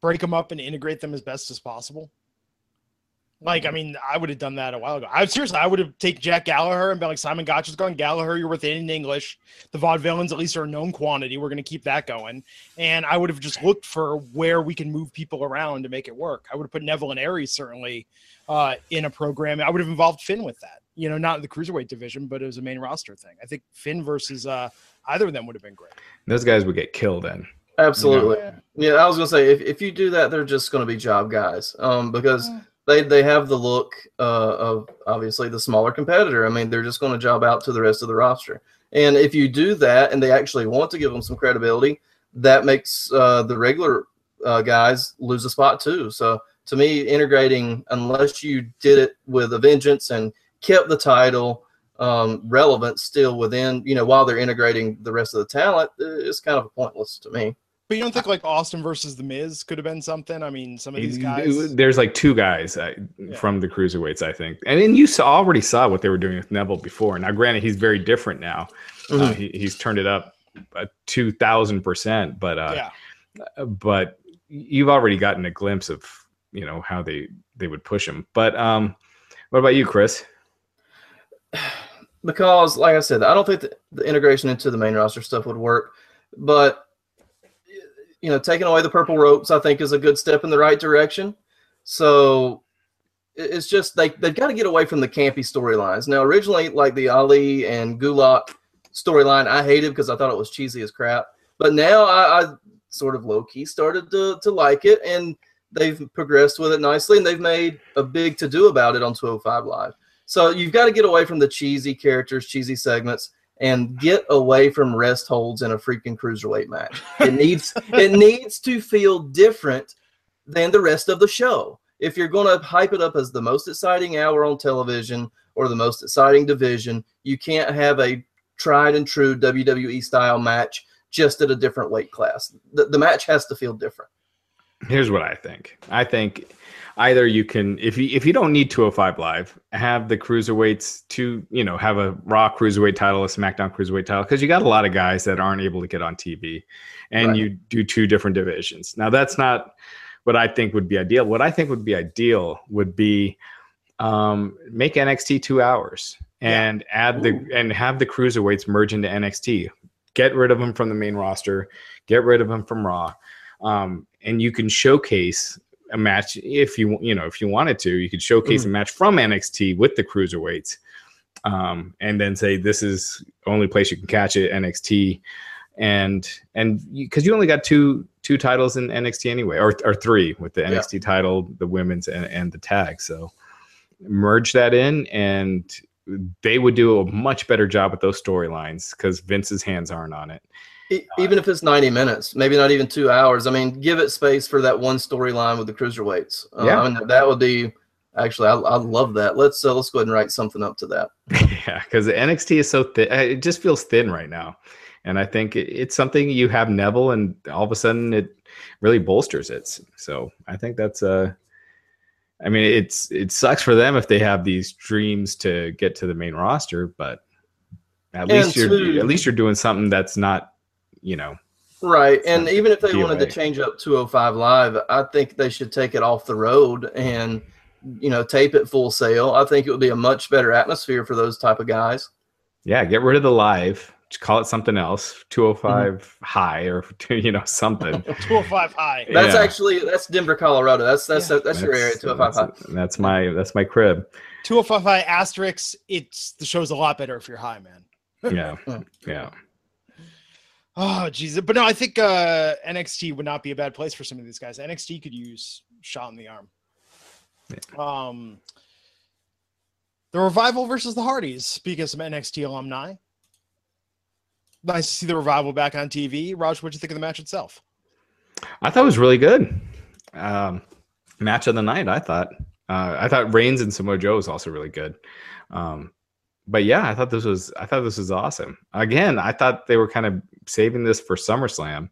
Break them up and integrate them as best as possible. Like, I mean, I would have done that a while ago. I seriously, I would have taken Jack Gallagher and been like, Simon Gotch's gone. Gallagher, you're within in English. The vaudevillains at least are a known quantity. We're going to keep that going. And I would have just looked for where we can move people around to make it work. I would have put Neville and Aries certainly uh, in a program. I would have involved Finn with that. You know, not in the cruiserweight division, but it was a main roster thing. I think Finn versus uh, either of them would have been great. Those guys would get killed in. Absolutely. Yeah, I was gonna say if, if you do that, they're just gonna be job guys. Um, because they they have the look uh, of obviously the smaller competitor. I mean, they're just going to job out to the rest of the roster. And if you do that, and they actually want to give them some credibility, that makes uh, the regular uh, guys lose a spot too. So to me, integrating unless you did it with a vengeance and kept the title um, relevant still within, you know, while they're integrating the rest of the talent, it's kind of pointless to me. But you don't think like Austin versus The Miz could have been something? I mean, some of these guys. There's like two guys uh, yeah. from the cruiserweights, I think, and then you saw, already saw what they were doing with Neville before. Now, granted, he's very different now. Mm-hmm. Uh, he, he's turned it up two thousand percent, but uh, yeah. but you've already gotten a glimpse of you know how they they would push him. But um, what about you, Chris? Because, like I said, I don't think the integration into the main roster stuff would work, but you know, taking away the purple ropes, I think, is a good step in the right direction. So it's just they they've got to get away from the campy storylines. Now, originally, like the Ali and Gulak storyline, I hated because I thought it was cheesy as crap. But now I, I sort of low key started to to like it, and they've progressed with it nicely, and they've made a big to do about it on 205 Live. So you've got to get away from the cheesy characters, cheesy segments, and get away from rest holds in a freaking cruiserweight match. It needs it needs to feel different than the rest of the show. If you're going to hype it up as the most exciting hour on television or the most exciting division, you can't have a tried and true WWE style match just at a different weight class. The, the match has to feel different. Here's what I think. I think either you can if you if you don't need 205 live have the cruiserweights to you know have a raw cruiserweight title a smackdown cruiserweight title because you got a lot of guys that aren't able to get on tv and right. you do two different divisions now that's not what i think would be ideal what i think would be ideal would be um, make nxt two hours and yeah. add the Ooh. and have the cruiserweights merge into nxt get rid of them from the main roster get rid of them from raw um, and you can showcase a match if you you know if you wanted to you could showcase mm-hmm. a match from NXT with the cruiserweights um, and then say this is only place you can catch it NXT and and because you, you, only got two two titles in NXT anyway or, or three with the NXT yeah. title the women's and, and the tag so merge that in and they would do a much better job with those storylines because Vince's hands aren't on it even if it's 90 minutes, maybe not even two hours. I mean, give it space for that one storyline with the cruiserweights. Uh, yeah, mean, that would be actually, I, I love that. Let's uh, let's go ahead and write something up to that. yeah, because NXT is so thin; it just feels thin right now, and I think it, it's something you have Neville, and all of a sudden it really bolsters it. So I think that's uh I mean, it's it sucks for them if they have these dreams to get to the main roster, but at and least you're to, at least you're doing something that's not you know. Right. And even if they wanted to change up 205 Live, I think they should take it off the road and, you know, tape it full sail. I think it would be a much better atmosphere for those type of guys. Yeah. Get rid of the live. Just call it something else 205 mm-hmm. high or you know something 205 high that's yeah. actually that's denver colorado that's that's yeah. that's, that's, your area 205 that's, high that's my that's my crib 205 high asterisk it's the show's a lot better if you're high man yeah yeah Oh, Jesus. But no, I think uh, NXT would not be a bad place for some of these guys. NXT could use shot in the arm. Yeah. Um, the Revival versus the Hardys. Speaking of some NXT alumni, nice to see the Revival back on TV. Raj, what do you think of the match itself? I thought it was really good. Um, match of the night, I thought. Uh, I thought Reigns and Samoa Joe was also really good. Um, but yeah, I thought this was I thought this was awesome. Again, I thought they were kind of saving this for SummerSlam.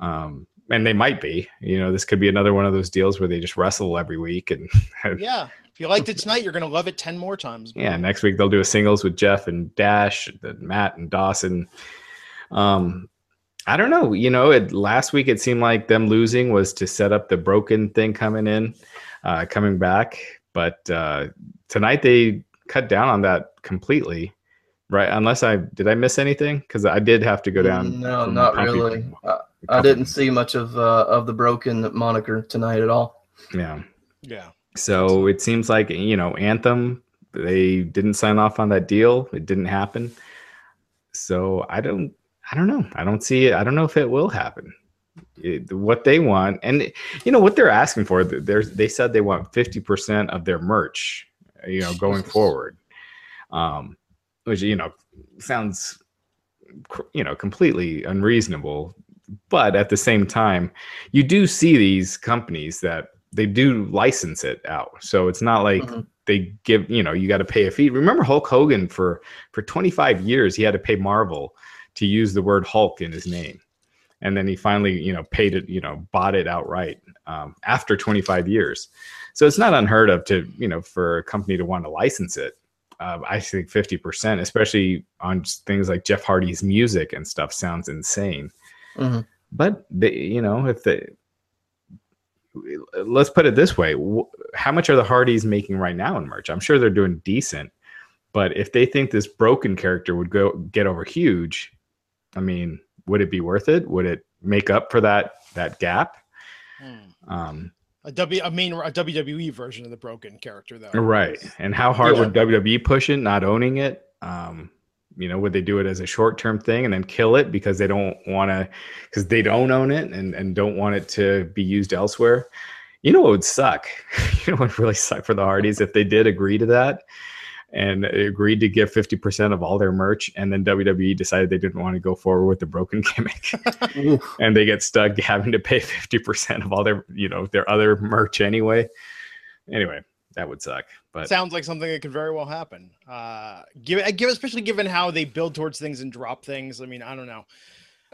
Um, and they might be. You know, this could be another one of those deals where they just wrestle every week and yeah, If you liked it tonight, you're gonna love it ten more times. Yeah, next week they'll do a singles with Jeff and Dash, and Matt and Dawson. Um, I don't know. You know, it, last week it seemed like them losing was to set up the broken thing coming in, uh, coming back. But uh, tonight they cut down on that completely, right? Unless I did I miss anything? Because I did have to go down. No, not really. I, I didn't see much of uh, of the broken moniker tonight at all. Yeah. Yeah. So it seems like you know Anthem. They didn't sign off on that deal. It didn't happen. So I don't. I don't know. I don't see it. I don't know if it will happen. It- what they want, and you know what they're asking for. They're, they said they want fifty percent of their merch. You know, going forward, um, which you know sounds you know completely unreasonable. But at the same time, you do see these companies that they do license it out. So it's not like Mhm. they give, you know, you got to pay a fee. Remember Hulk Hogan for for 25 years he had to pay Marvel to use the word Hulk in his name. And then he finally, you know, paid it, you know, bought it outright um, after 25 years. So it's not unheard of to, you know, for a company to want to license it. Uh, I think 50%, especially on things like Jeff Hardy's music and stuff, sounds insane. Mhm. But they, you know, if they let's put it this way: wh- how much are the Hardys making right now in merch? I'm sure they're doing decent, but if they think this broken character would go get over huge, I mean, would it be worth it? Would it make up for that that gap? Hmm. Um, A W, a main, a WWE version of the broken character, though. right. And how hard Yeah. would WWE push it, not owning it? Um, you know, would they do it as a short term thing and then kill it because they don't want to, because they don't own it and, and don't want it to be used elsewhere? You know what would suck? you know what would really suck for the Hardys if they did agree to that and agreed to give 50% of all their merch and then WWE decided they didn't want to go forward with the broken gimmick and they get stuck having to pay 50% of all their, you know, their other merch anyway. Anyway, that would suck. But Sounds like something that could very well happen. Uh, give give especially given how they build towards things and drop things. I mean, I don't know.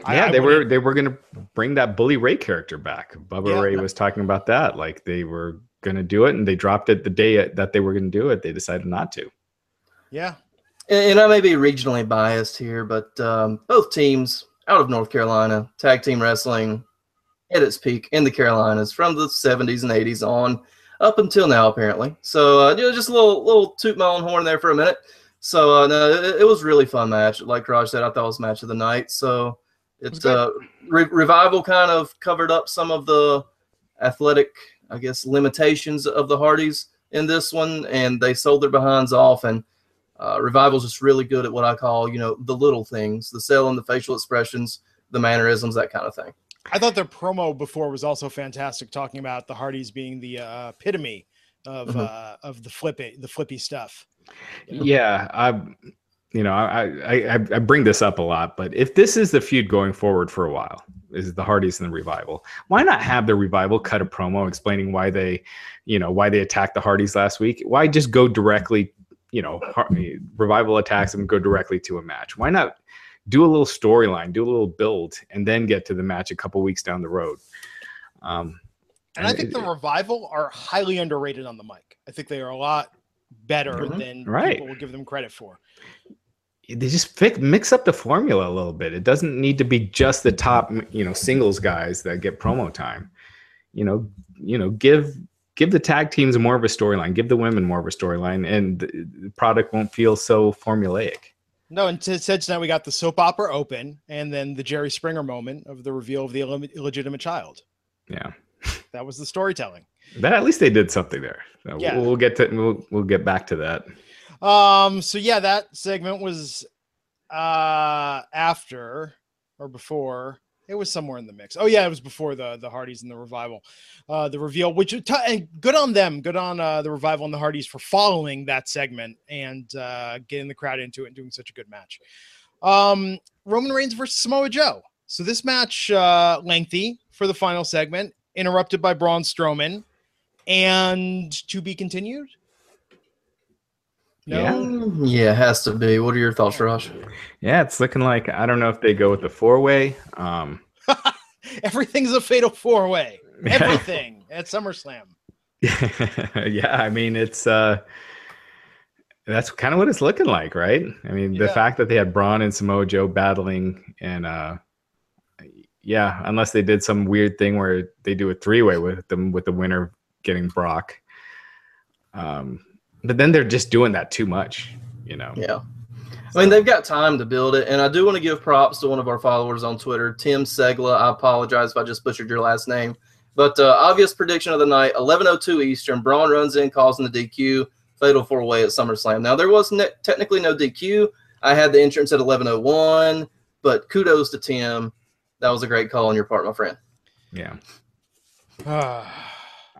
Yeah, I they were they were gonna bring that Bully Ray character back. Bubba Yeah. Ray was talking about that. Like they were gonna do it, and they dropped it the day that they were gonna do it. They decided not to. Yeah. And and I may be regionally biased here, but um, both teams out of North Carolina, tag team wrestling at its peak in the Carolinas from the 70s and 80s on up until now, apparently. So uh, you know, just a little little toot my own horn there for a minute. So uh, no, it, it was really fun match. Like Raj said, I thought it was match of the night. So it's good. uh, re- revival kind of covered up some of the athletic, I guess, limitations of the Hardys in this one, and they sold their behinds off and. Uh, Revival's just really good at what I call, you know, the little things, the selling, the facial expressions, the mannerisms, that kind of thing. I thought their promo before was also fantastic, talking about the Hardys being the uh, epitome of Mhm. uh, of the flippy the flippy stuff. Yeah. Yeah, I, you know, I, I I I bring this up a lot, but if this is the feud going forward for a while, is the Hardys and the Revival, why not have the Revival cut a promo explaining why they, you know, why they attacked the Hardys last week? Why just go directly, you know, Revival attacks them, go directly to a match? Why not? Do a little storyline, do a little build, and then get to the match a couple weeks down the road. Um, And I think it- the revival are highly underrated on the mic. I think they are a lot better Mhm. than Right. people will give them credit for. they just mix up the formula a little bit. It doesn't need to be just the top, you know, singles guys that get promo time. You know, you know, give give the tag teams more of a storyline, give the women more of a storyline, and the, product won't feel so formulaic. No, and to, said tonight we got the soap opera open, and then the Jerry Springer moment of the reveal of the illegit- illegitimate child. Yeah, That was the storytelling. but at least they did something there. So Yeah. we'll, we'll get to we'll, we'll get back to that. Um. So yeah, that segment was uh after or before. It was somewhere in the mix. Oh yeah, it was before the the Hardys and the revival, uh, the reveal. Which t- and good on them, good on uh, the revival and the Hardys for following that segment and uh, getting the crowd into it and doing such a good match. Um, Roman Reigns versus Samoa Joe. So this match uh, lengthy for the final segment, interrupted by Braun Strowman, and to be continued. No. Yeah. Yeah, it has to be. What are your thoughts, Raj? Yeah, it's looking like I don't know if they go with the four way. Um, Everything's a fatal four way. Everything at SummerSlam. yeah, I mean it's uh that's kind of what it's looking like, right? I mean, the fact that they had Braun and Samoa Joe battling and uh yeah, unless they did some weird thing where they do a three-way with them with the winner getting Brock. Um but then they're just doing that too much, you know. Yeah. I mean, they've got time to build it. And I do want to give props to one of our followers on Twitter, Tim Segla. I apologize if I just butchered your last name. But uh, obvious prediction of the night 11.02 Eastern. Braun runs in, causing the DQ. Fatal four way at SummerSlam. Now, there was ne- technically no DQ. I had the entrance at 11.01, but kudos to Tim. That was a great call on your part, my friend. Yeah. Ah,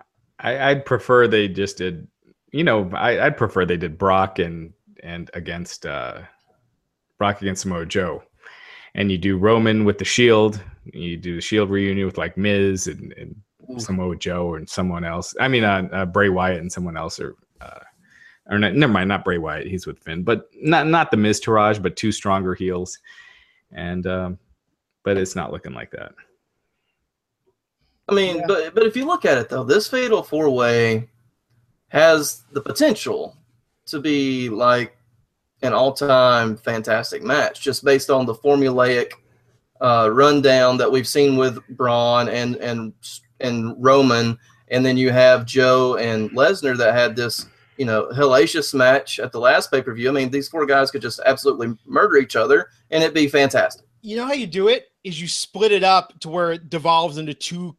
I, I'd prefer they just did, you know, I, I'd prefer they did Brock and and against uh Brock against Samoa Joe, and you do Roman with the Shield. You do the Shield reunion with like Miz and, and Ooh. Samoa Joe and someone else. I mean, uh, uh, Bray Wyatt and someone else, or uh, or not, never mind, not Bray Wyatt. He's with Finn, but not not the Miztourage, but two stronger heels, and um, but it's not looking like that. I mean, Yeah. but but if you look at it though, this fatal four way has the potential to be like an all time fantastic match, just based on the formulaic uh, rundown that we've seen with Braun and and and Roman, and then you have Joe and Lesnar that had this you know hellacious match at the last pay per view. I mean, these four guys could just absolutely murder each other, and it'd be fantastic. you know how you do it is you split it up to where it devolves into two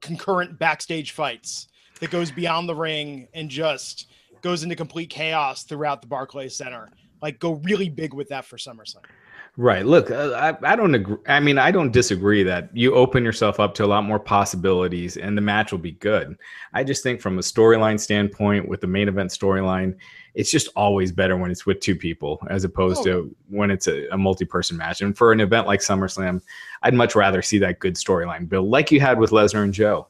concurrent backstage fights that goes beyond the ring and just goes into complete chaos throughout the Barclays Center. Like go really big with that for SummerSlam. Right. Look, uh, I, I don't agree. I mean, I don't disagree that you open yourself up to a lot more possibilities and the match will be good. I just think from a storyline standpoint, with the main event storyline, it's just always better when it's with two people as opposed Oh. to when it's a, a multi person match. And for an event like SummerSlam, I'd much rather see that good storyline build like you had with Lesnar and Joe.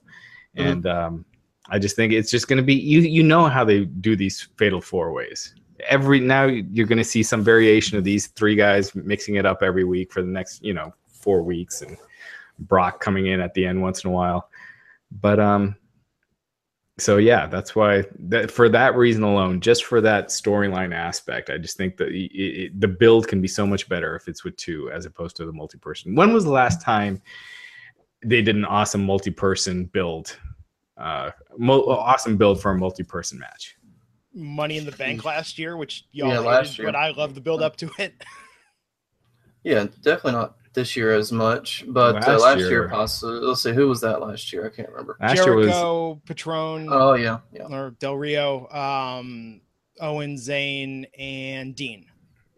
Mhm. And um, I just think it's just going to be, you, you know, how they do these fatal four ways. Every now you're going to see some variation of these three guys mixing it up every week for the next you know four weeks and brock coming in at the end once in a while. But um so yeah that's why that for that reason alone just for that storyline aspect i just think that it, it, the build can be so much better if it's with two as opposed to the multi-person. When was the last time they did an awesome multi-person build uh mo- awesome build for a multi-person match Money in the Bank last year, which y'all Yeah, hated, last year. but I love the build up to it. Yeah, definitely not this year as much, but last, uh, Last last year, year- possibly. Let's see, who was that last year? I can't remember. last year was Jericho, Patron, Oh yeah, yeah. or Del Rio, um, Owen, Zayn, and Dean.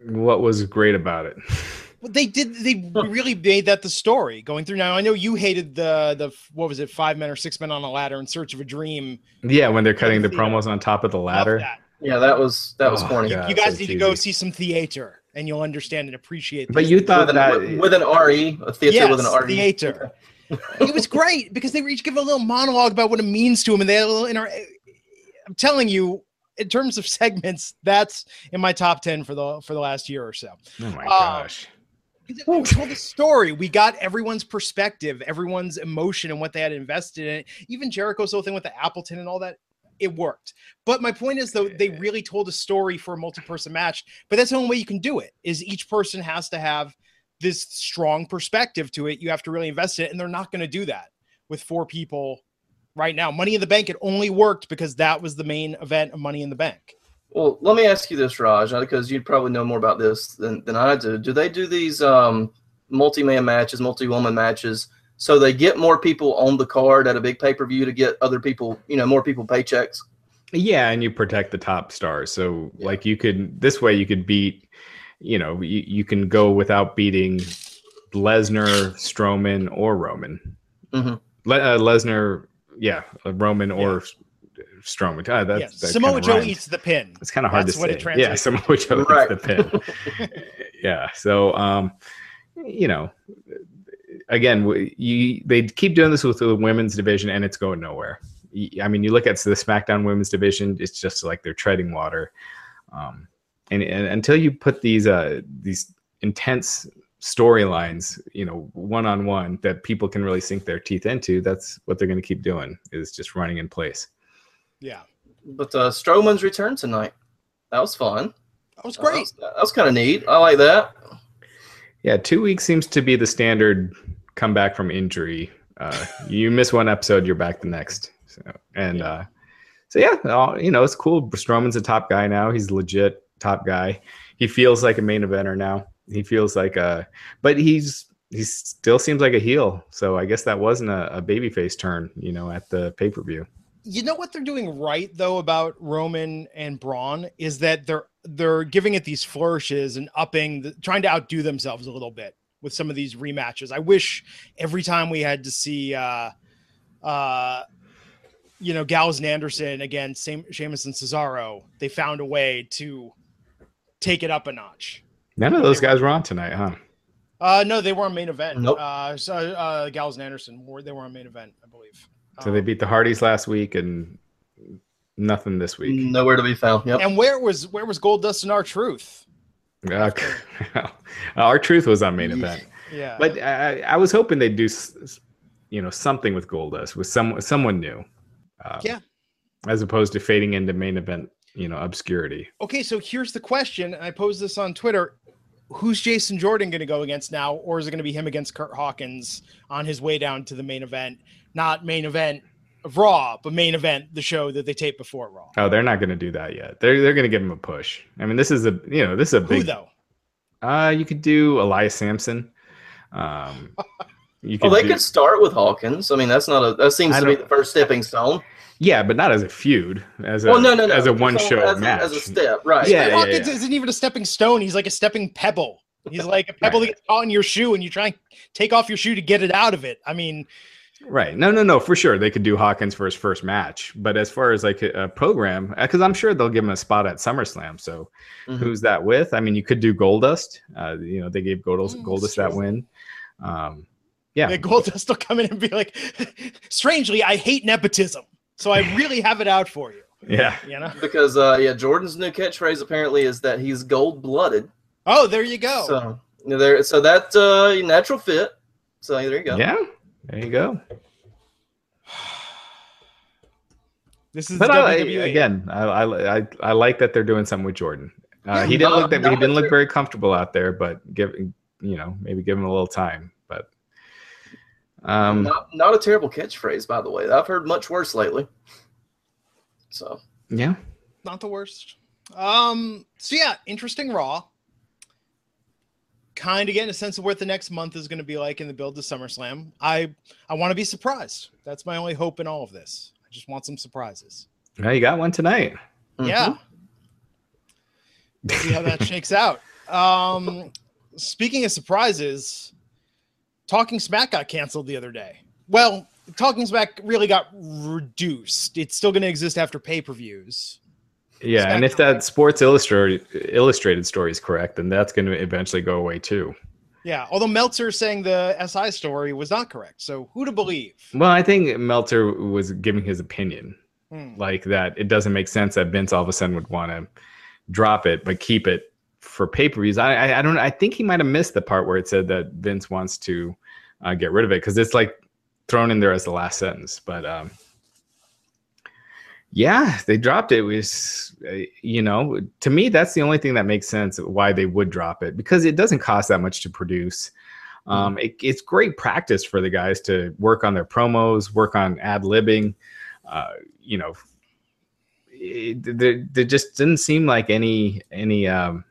what was great about it Well, they did. They really made that the story going through. Now I know you hated the the what was it, five men or six men on a ladder in search of a dream. Yeah, when they're cutting the theater. promos on top of the ladder. that. Yeah, that was that was Oh, corny. God. You guys so need to go see some theater, and you'll understand and appreciate. But you thought With an, that with, with an RE, a theater yes, with an RE. theater. it was great because they were each giving a little monologue about what it means to him, and they had a little inter. I'm telling you, in terms of segments, that's in my top ten for the for the last year or so. oh my Uh, gosh. Because We told the story. We got everyone's perspective, everyone's emotion, and what they had invested in it. Even Jericho's whole thing with the Appleton and all that, it worked. But my point is, though, they really told a story for a multi-person match. But that's the only way you can do it. Is each person has to have this strong perspective to it. You have to really invest in it, and they're not going to do that with four people right now. Money in the Bank it only worked because that was the main event of Money in the Bank. Well, let me ask you this, Raj, because you'd probably know more about this than, than I do. Do they do these um, multi-man matches, multi-woman matches, so they get more people on the card at a big pay-per-view to get other people, you know, more people paychecks? Yeah, and you protect the top stars. So Yeah. like you could this way you could beat, you know, you, you can go without beating Lesnar, Strowman, or Roman. Mhm. Le- uh, Lesnar, yeah, uh, Roman or Strowman. Ah, that's yes, that Samoa Joe rhymes. eats the pin. It's kind of hard That's to what say. it yeah, Samoa Joe Right. eats the pin. yeah. So, um, you know, again, w- you they keep doing this with the women's division, and it's going nowhere. I mean, you look at the SmackDown women's division; it's just like they're treading water. Um, and, and until you put these uh these intense storylines, you know, one on one that people can really sink their teeth into, that's what they're going to keep doing is just running in place. Yeah, But uh, Strowman's return tonight. That was fun. that was That great. was, that was kind of neat. I like that. Yeah, two weeks seems to be the standard comeback from injury. Uh, you miss one episode, you're back the next. So, and uh, so yeah, all- you know it's cool. Strowman's a top guy now. He's legit top guy. He feels like a main eventer now. He feels like a, but he's he still seems like a heel. So I guess that wasn't a, a babyface turn, you know, at the pay per view. You know what they're doing right though about Roman and Braun is that they're they're giving it these flourishes and upping, the, trying to outdo themselves a little bit with some of these rematches. I wish every time we had to see, uh, uh, you know, Gallows and Anderson against Sam- Sheamus and Cesaro, they found a way to take it up a notch. None of those guys were on tonight, huh? Uh, no, they were on main event. Nope. Uh, so uh, Gallows and Anderson were they were on main event, I believe. So they Um, beat the Hardys last week and nothing this week. Nowhere to be found. Yep. And where was where was Goldust and R-Truth? Uh, our truth was on main event. Yeah, But I, I was hoping they'd do, s- s- you know, something with Goldust with some someone new. Uh, Yeah. As opposed to fading into main event, you know, obscurity. okay. So here's the question. and I posed this on Twitter. Who's Jason Jordan going to go against now, or is it going to be him against Kurt Hawkins on his way down to the main event? Not main event of Raw, but main event the show that they tape before Raw. Oh, they're not going to do that yet. They're they're going to give him a push. I mean, this is a you know this is a big. Who though? Uh, you could do Elias Samson. Um, you could Well, they do- could start with Hawkins. I mean, that's not a. That seems I to be the first stepping stone. yeah, but not as a feud, as a well, no, no, no. as a one So, show as, a- match. as a step, right? Yeah, yeah, Hawkins yeah. isn't even a stepping stone. He's like a stepping pebble. He's like a pebble that gets caught in your shoe, and you try and take off your shoe to get it out of it. I mean, Right. No, no, no. For sure, they could do Hawkins for his first match. But as far as like a, a program, because I'm sure they'll give him a spot at SummerSlam. So Mhm. who's that with? I mean, you could do Goldust. Uh, you know, they gave Goldust, Mm, Goldust that win. Um, yeah. the Goldust will come in and be like, "Strangely, I hate nepotism, so I really have it out for you." Yeah. You know? Because uh, yeah, Jordan's new catchphrase apparently is that he's gold blooded. Oh, there you go. So you there, so that uh, natural fit. So there you go. Yeah. There you go. this is But I, again, I, I, I, I like that they're doing something with Jordan. Uh, he didn't not- look that he didn't look to- very comfortable out there, but give you know maybe give him a little time. But um, Not not a terrible catchphrase, by the way. I've heard much worse lately. So yeah. not the worst. Um, so yeah, interesting Raw. Kind of getting a sense of what the next month is going to be like in the build to SummerSlam. I I want to be surprised. That's my only hope in all of this. I just want some surprises. Now you got one tonight. Yeah. See how that shakes out. Um, speaking of surprises, Talking Smack got canceled the other day. Well, Talking Smack really got reduced. It's still going to exist after pay per views. Yeah, and if that Sports Illustrated Illustrated story is correct, then that's going to eventually go away too. Yeah, although Meltzer saying the SI story was not correct. So who to believe? Well, I think Meltzer was giving his opinion, Hmm. like that it doesn't make sense that Vince all of a sudden would want to drop it but keep it for pay per views. I, I I don't I think he might have missed the part where it said that Vince wants to uh, get rid of it because it's like thrown in there as the last sentence. But um, yeah, they dropped it. It was uh, you know to me that's the only thing that makes sense why they would drop it because it doesn't cost that much to produce. Um, it, it's great practice for the guys to work on their promos, work on ad libbing. Uh, you know, it, there, there just didn't seem like any any um,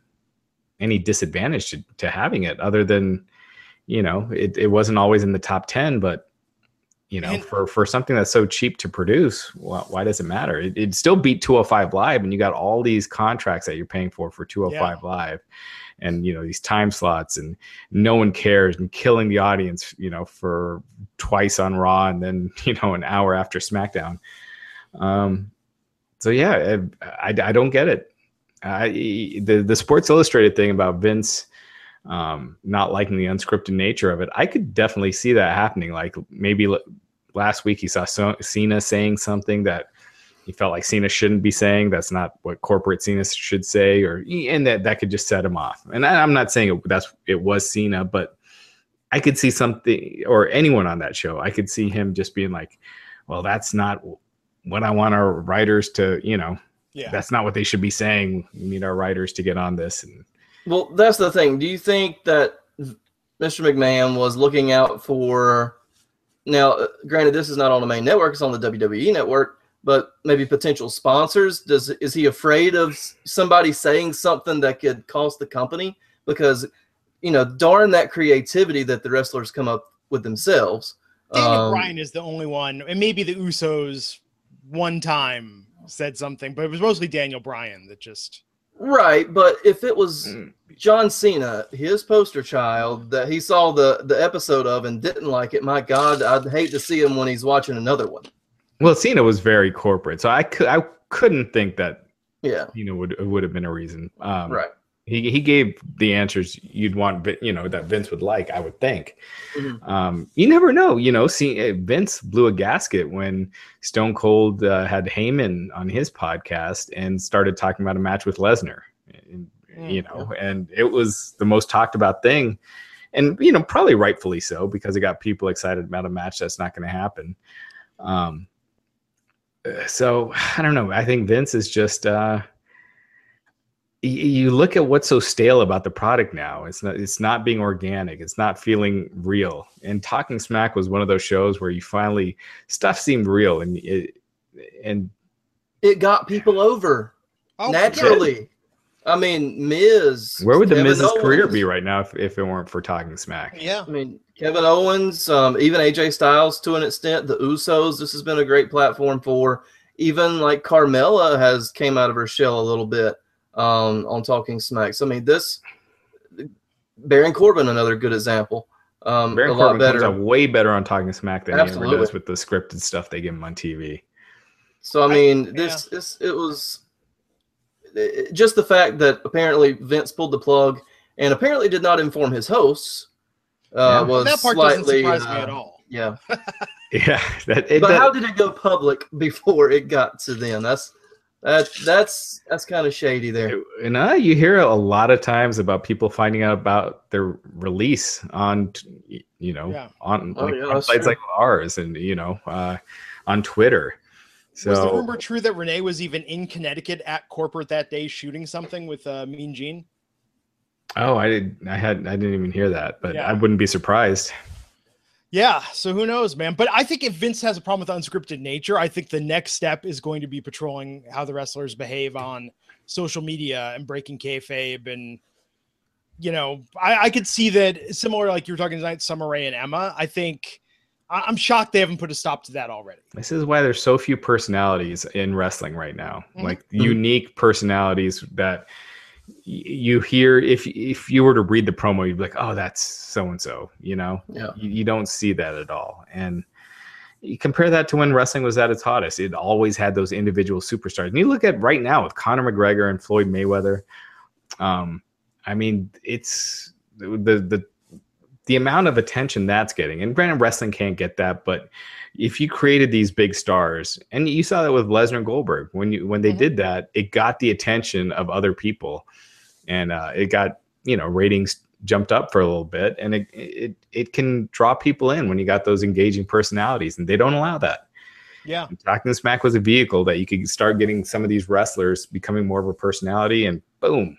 any disadvantage to, to having it, other than you know it, it wasn't always in the top ten, but you know And- for for something that's so cheap to produce, why, why does it matter? It, it still beat 205 Live, and you got all these contracts that you're paying for for 205 Live, and you know these time slots, and no one cares, and killing the audience, you know, for twice on Raw, and then you know an hour after SmackDown. Um, so yeah, I, I, I don't get it. I, the the Sports Illustrated thing about Vince um, not liking the unscripted nature of it, I could definitely see that happening. Like maybe l- last week he saw so- Cena saying something that he felt like Cena shouldn't be saying. That's not what corporate Cena should say, or and that that could just set him off. And I, I'm not saying it, that's it was Cena, but I could see something or anyone on that show. I could see him just being like, "Well, that's not what I want our writers to, you know, Yeah. that's not what they should be saying. We need our writers to get on this. And Well, that's the thing. Do you think that Mr. McMahon was looking out for? Now, uh, granted, this is not on the main network; it's on the WWE network. But maybe potential sponsors. Does is he afraid of somebody saying something that could cost the company? Because you know, darn that creativity that the wrestlers come up with themselves. Daniel Um, Bryan is the only one, and maybe the Usos one time said something, but it was mostly Daniel Bryan that just. Right, but if it was Mm. John Cena, his poster child that he saw the the episode of and didn't like it, my God, I'd hate to see him when he's watching another one. well, Cena was very corporate, so I could I couldn't think that Yeah, you know would would have been a reason. Um, right. He he gave the answers you'd want, you know, that Vince would like. I would think. Mhm. Um, you never know. You know, see, uh, Vince blew a gasket when Stone Cold uh, had Heyman on his podcast and started talking about a match with Lesnar. And, you Mm, know, and it was the most talked about thing, and you know, probably rightfully so because it got people excited about a match that's not going to happen. Um, uh, so I don't know. I think Vince is just. Uh, you look at what's so stale about the product now it's not it's not being organic it's not feeling real and talking smack was one of those shows where you finally stuff seemed real and it and It got people over Oh, naturally. I mean, Miz. where would the Kevin Miz's career be right now if, if it weren't for talking smack Yeah. I mean, Kevin Owens, um, even AJ Styles to an extent, the Usos. This has been a great platform for. Even like Carmella has came out of her shell a little bit um, on Talking Smack. So I mean, this Baron Corbin, another good example. Um, Baron a lot Corbin comes better. out way better on talking smack than he ever does with the scripted stuff they give him on TV. So I I- mean, this this it was it- just the fact that apparently Vince pulled the plug and apparently did not inform his hosts. Uh, Yeah. was that part doesn't slightly, surprise me uh, at all. Yeah, Yeah, that, it, but that- how did it go public before it got to them? That's that that's that's kind of shady there. and uh, you hear a lot of times about people finding out about their release on you know Yeah. on, Oh, like, yeah, on sites true. like ours and you know uh, on twitter so was the rumor true that Renee was even in Connecticut at corporate that day shooting something with uh, Mean Gene? oh i did i had i didn't even hear that but Yeah. i wouldn't be surprised Yeah, so who knows, man? But I think if Vince has a problem with unscripted nature, I think the next step is going to be patrolling how the wrestlers behave on social media and breaking kayfabe. And you know, I, I could see that similar, like you were talking tonight, Summer Rae and Emma. I think I, I'm shocked they haven't put a stop to that already. this is why there's so few personalities in wrestling right now Mhm. like unique personalities that you hear if if you were to read the promo you'd be like oh that's so and so you know? Yeah. you, you don't see that at all. And you compare that to when wrestling was at its hottest. It always had those individual superstars. And you look at right now with conor mcgregor and floyd mayweather um i mean it's the the the amount of attention that's getting. And granted wrestling can't get that but if you created these big stars and you saw that with lesnar and goldberg when you when they Mhm. did that it got the attention of other people and uh, it got you know ratings jumped up for a little bit and it, it it can draw people in when you got those engaging personalities and they don't allow that Yeah, and talking smack was a vehicle that you could start getting some of these wrestlers becoming more of a personality and boom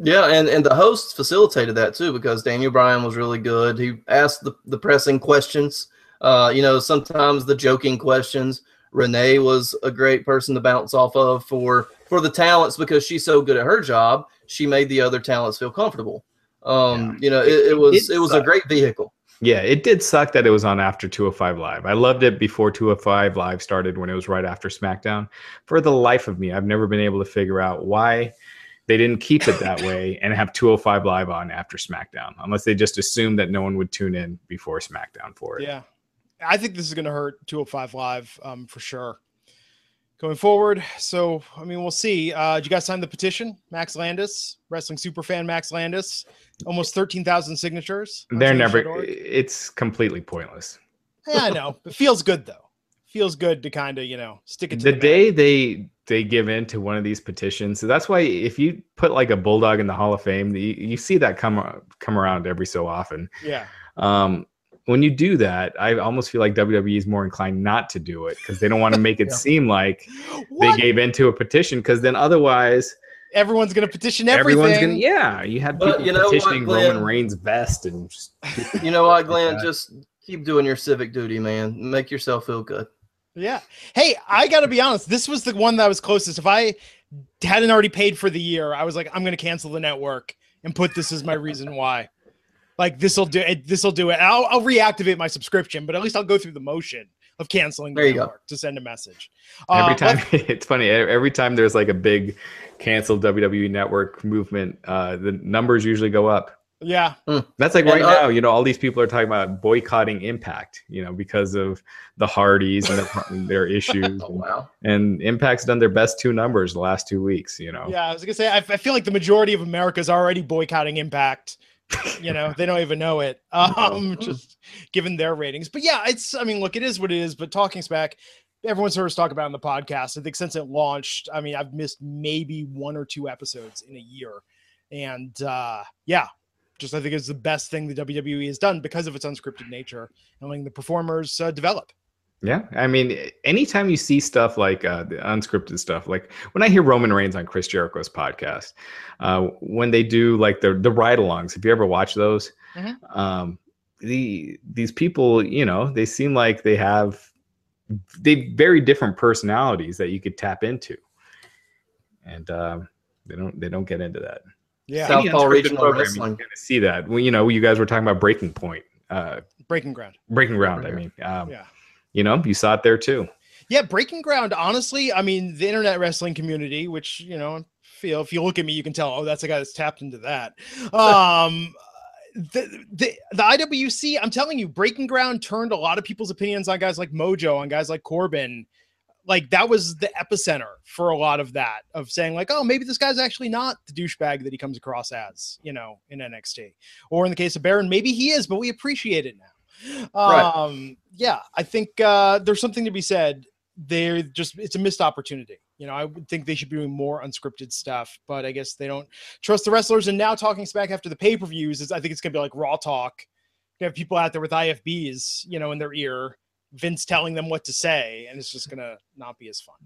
Yeah, and, and the hosts facilitated that too because Daniel Bryan was really good. He asked the, the pressing questions, uh, you know, sometimes the joking questions. Renee was a great person to bounce off of for for the talents because she's so good at her job. She made the other talents feel comfortable. Um, You know, it, It- it was it it was a great vehicle. Yeah, it did suck that it was on after 205 Live. I loved it before 205 Live started when it was right after SmackDown. For the life of me, I've never been able to figure out why they didn't keep it that way and have 205 Live on after SmackDown, unless they just assumed that no one would tune in before SmackDown for it. yeah. I think this is going to hurt 205 Live um, for sure going forward. So, I mean, we'll see. Uh, did you guys sign the petition? Max Landis, wrestling super fan Max Landis, almost 13,000 signatures. They're never, it's completely pointless. Yeah, I know. It feels good though. Feels good to kind of, you know, stick it to the the, day they they give in to one of these petitions so that's why if you put like a bulldog in the hall of fame you, you see that come come around every so often Yeah. um when you do that, I almost feel like WWE is more inclined not to do it because they don't want to make it Yeah. seem like What? they gave into a petition. Because then otherwise, Everyone's gonna petition everything. everyone's gonna yeah. You had people you know petitioning Glenn? Roman Reigns' vest and just You know what, Glenn? Yeah. Just keep doing your civic duty, man. Make yourself feel good. Yeah. Hey, I got to be honest. This was the one that was closest. If I hadn't already paid for the year, I was like, I'm going to cancel the network and put this as my reason why. Like this will do it. This will do it. I'll, I'll reactivate my subscription, but at least I'll go through the motion of canceling the There network to send a message. every Uh, time it's funny every time there's like a big canceled WWE network movement, uh, the numbers usually go up. yeah. That's like And, right uh, now, you know, all these people are talking about boycotting Impact, you know, because of the Hardys and their, their issues. Oh wow. And Impact's done their best two numbers the last two weeks, you know. Yeah. I was going to say, I, I feel like the majority of America is already boycotting Impact. You know, they don't even know it. Um, just given their ratings. But yeah, it's, I mean, look, it is what it is. But talking back, everyone's heard us talk about it on the podcast. I think since it launched, I mean, I've missed maybe one or two episodes in a year. And uh, yeah, just I think it's the best thing the WWE has done because of its unscripted nature and letting the performers uh, develop. Yeah, I mean, anytime you see stuff like uh, the unscripted stuff, like when I hear Roman Reigns on Chris Jericho's podcast, uh, when they do like the the ride-alongs, if you ever watch those, Mhm. um, the these people, you know, they seem like they have they very different personalities that you could tap into, and um, they don't they don't get into that. Yeah, South- Any Southpaw unscripted Regional programming, Wrestling. You kind of see that. Well, you know, you guys were talking about Breaking Point, uh, breaking ground. Breaking Ground. I mean, um, Yeah. You know, you saw it there too. Yeah, breaking ground. Honestly, I mean, the internet wrestling community, which you know, feel if you look at me, you can tell. Oh, that's a guy that's tapped into that. Um, the, the the IWC. I'm telling you, breaking ground turned a lot of people's opinions on guys like Mojo, on guys like Corbin. Like that was the epicenter for a lot of that of saying like, oh, maybe this guy's actually not the douchebag that he comes across as, you know, in NXT. Or in the case of Baron, maybe he is, but we appreciate it now. Right. Um, yeah, I think uh, there's something to be said they're just it's a missed opportunity. You know, I would think they should be doing more unscripted stuff, but I guess they don't trust the wrestlers. And now talking smack after the pay per views is I think it's gonna be like raw talk. You have people out there with IFBs, you know, in their ear, Vince telling them what to say, and it's just gonna not be as fun.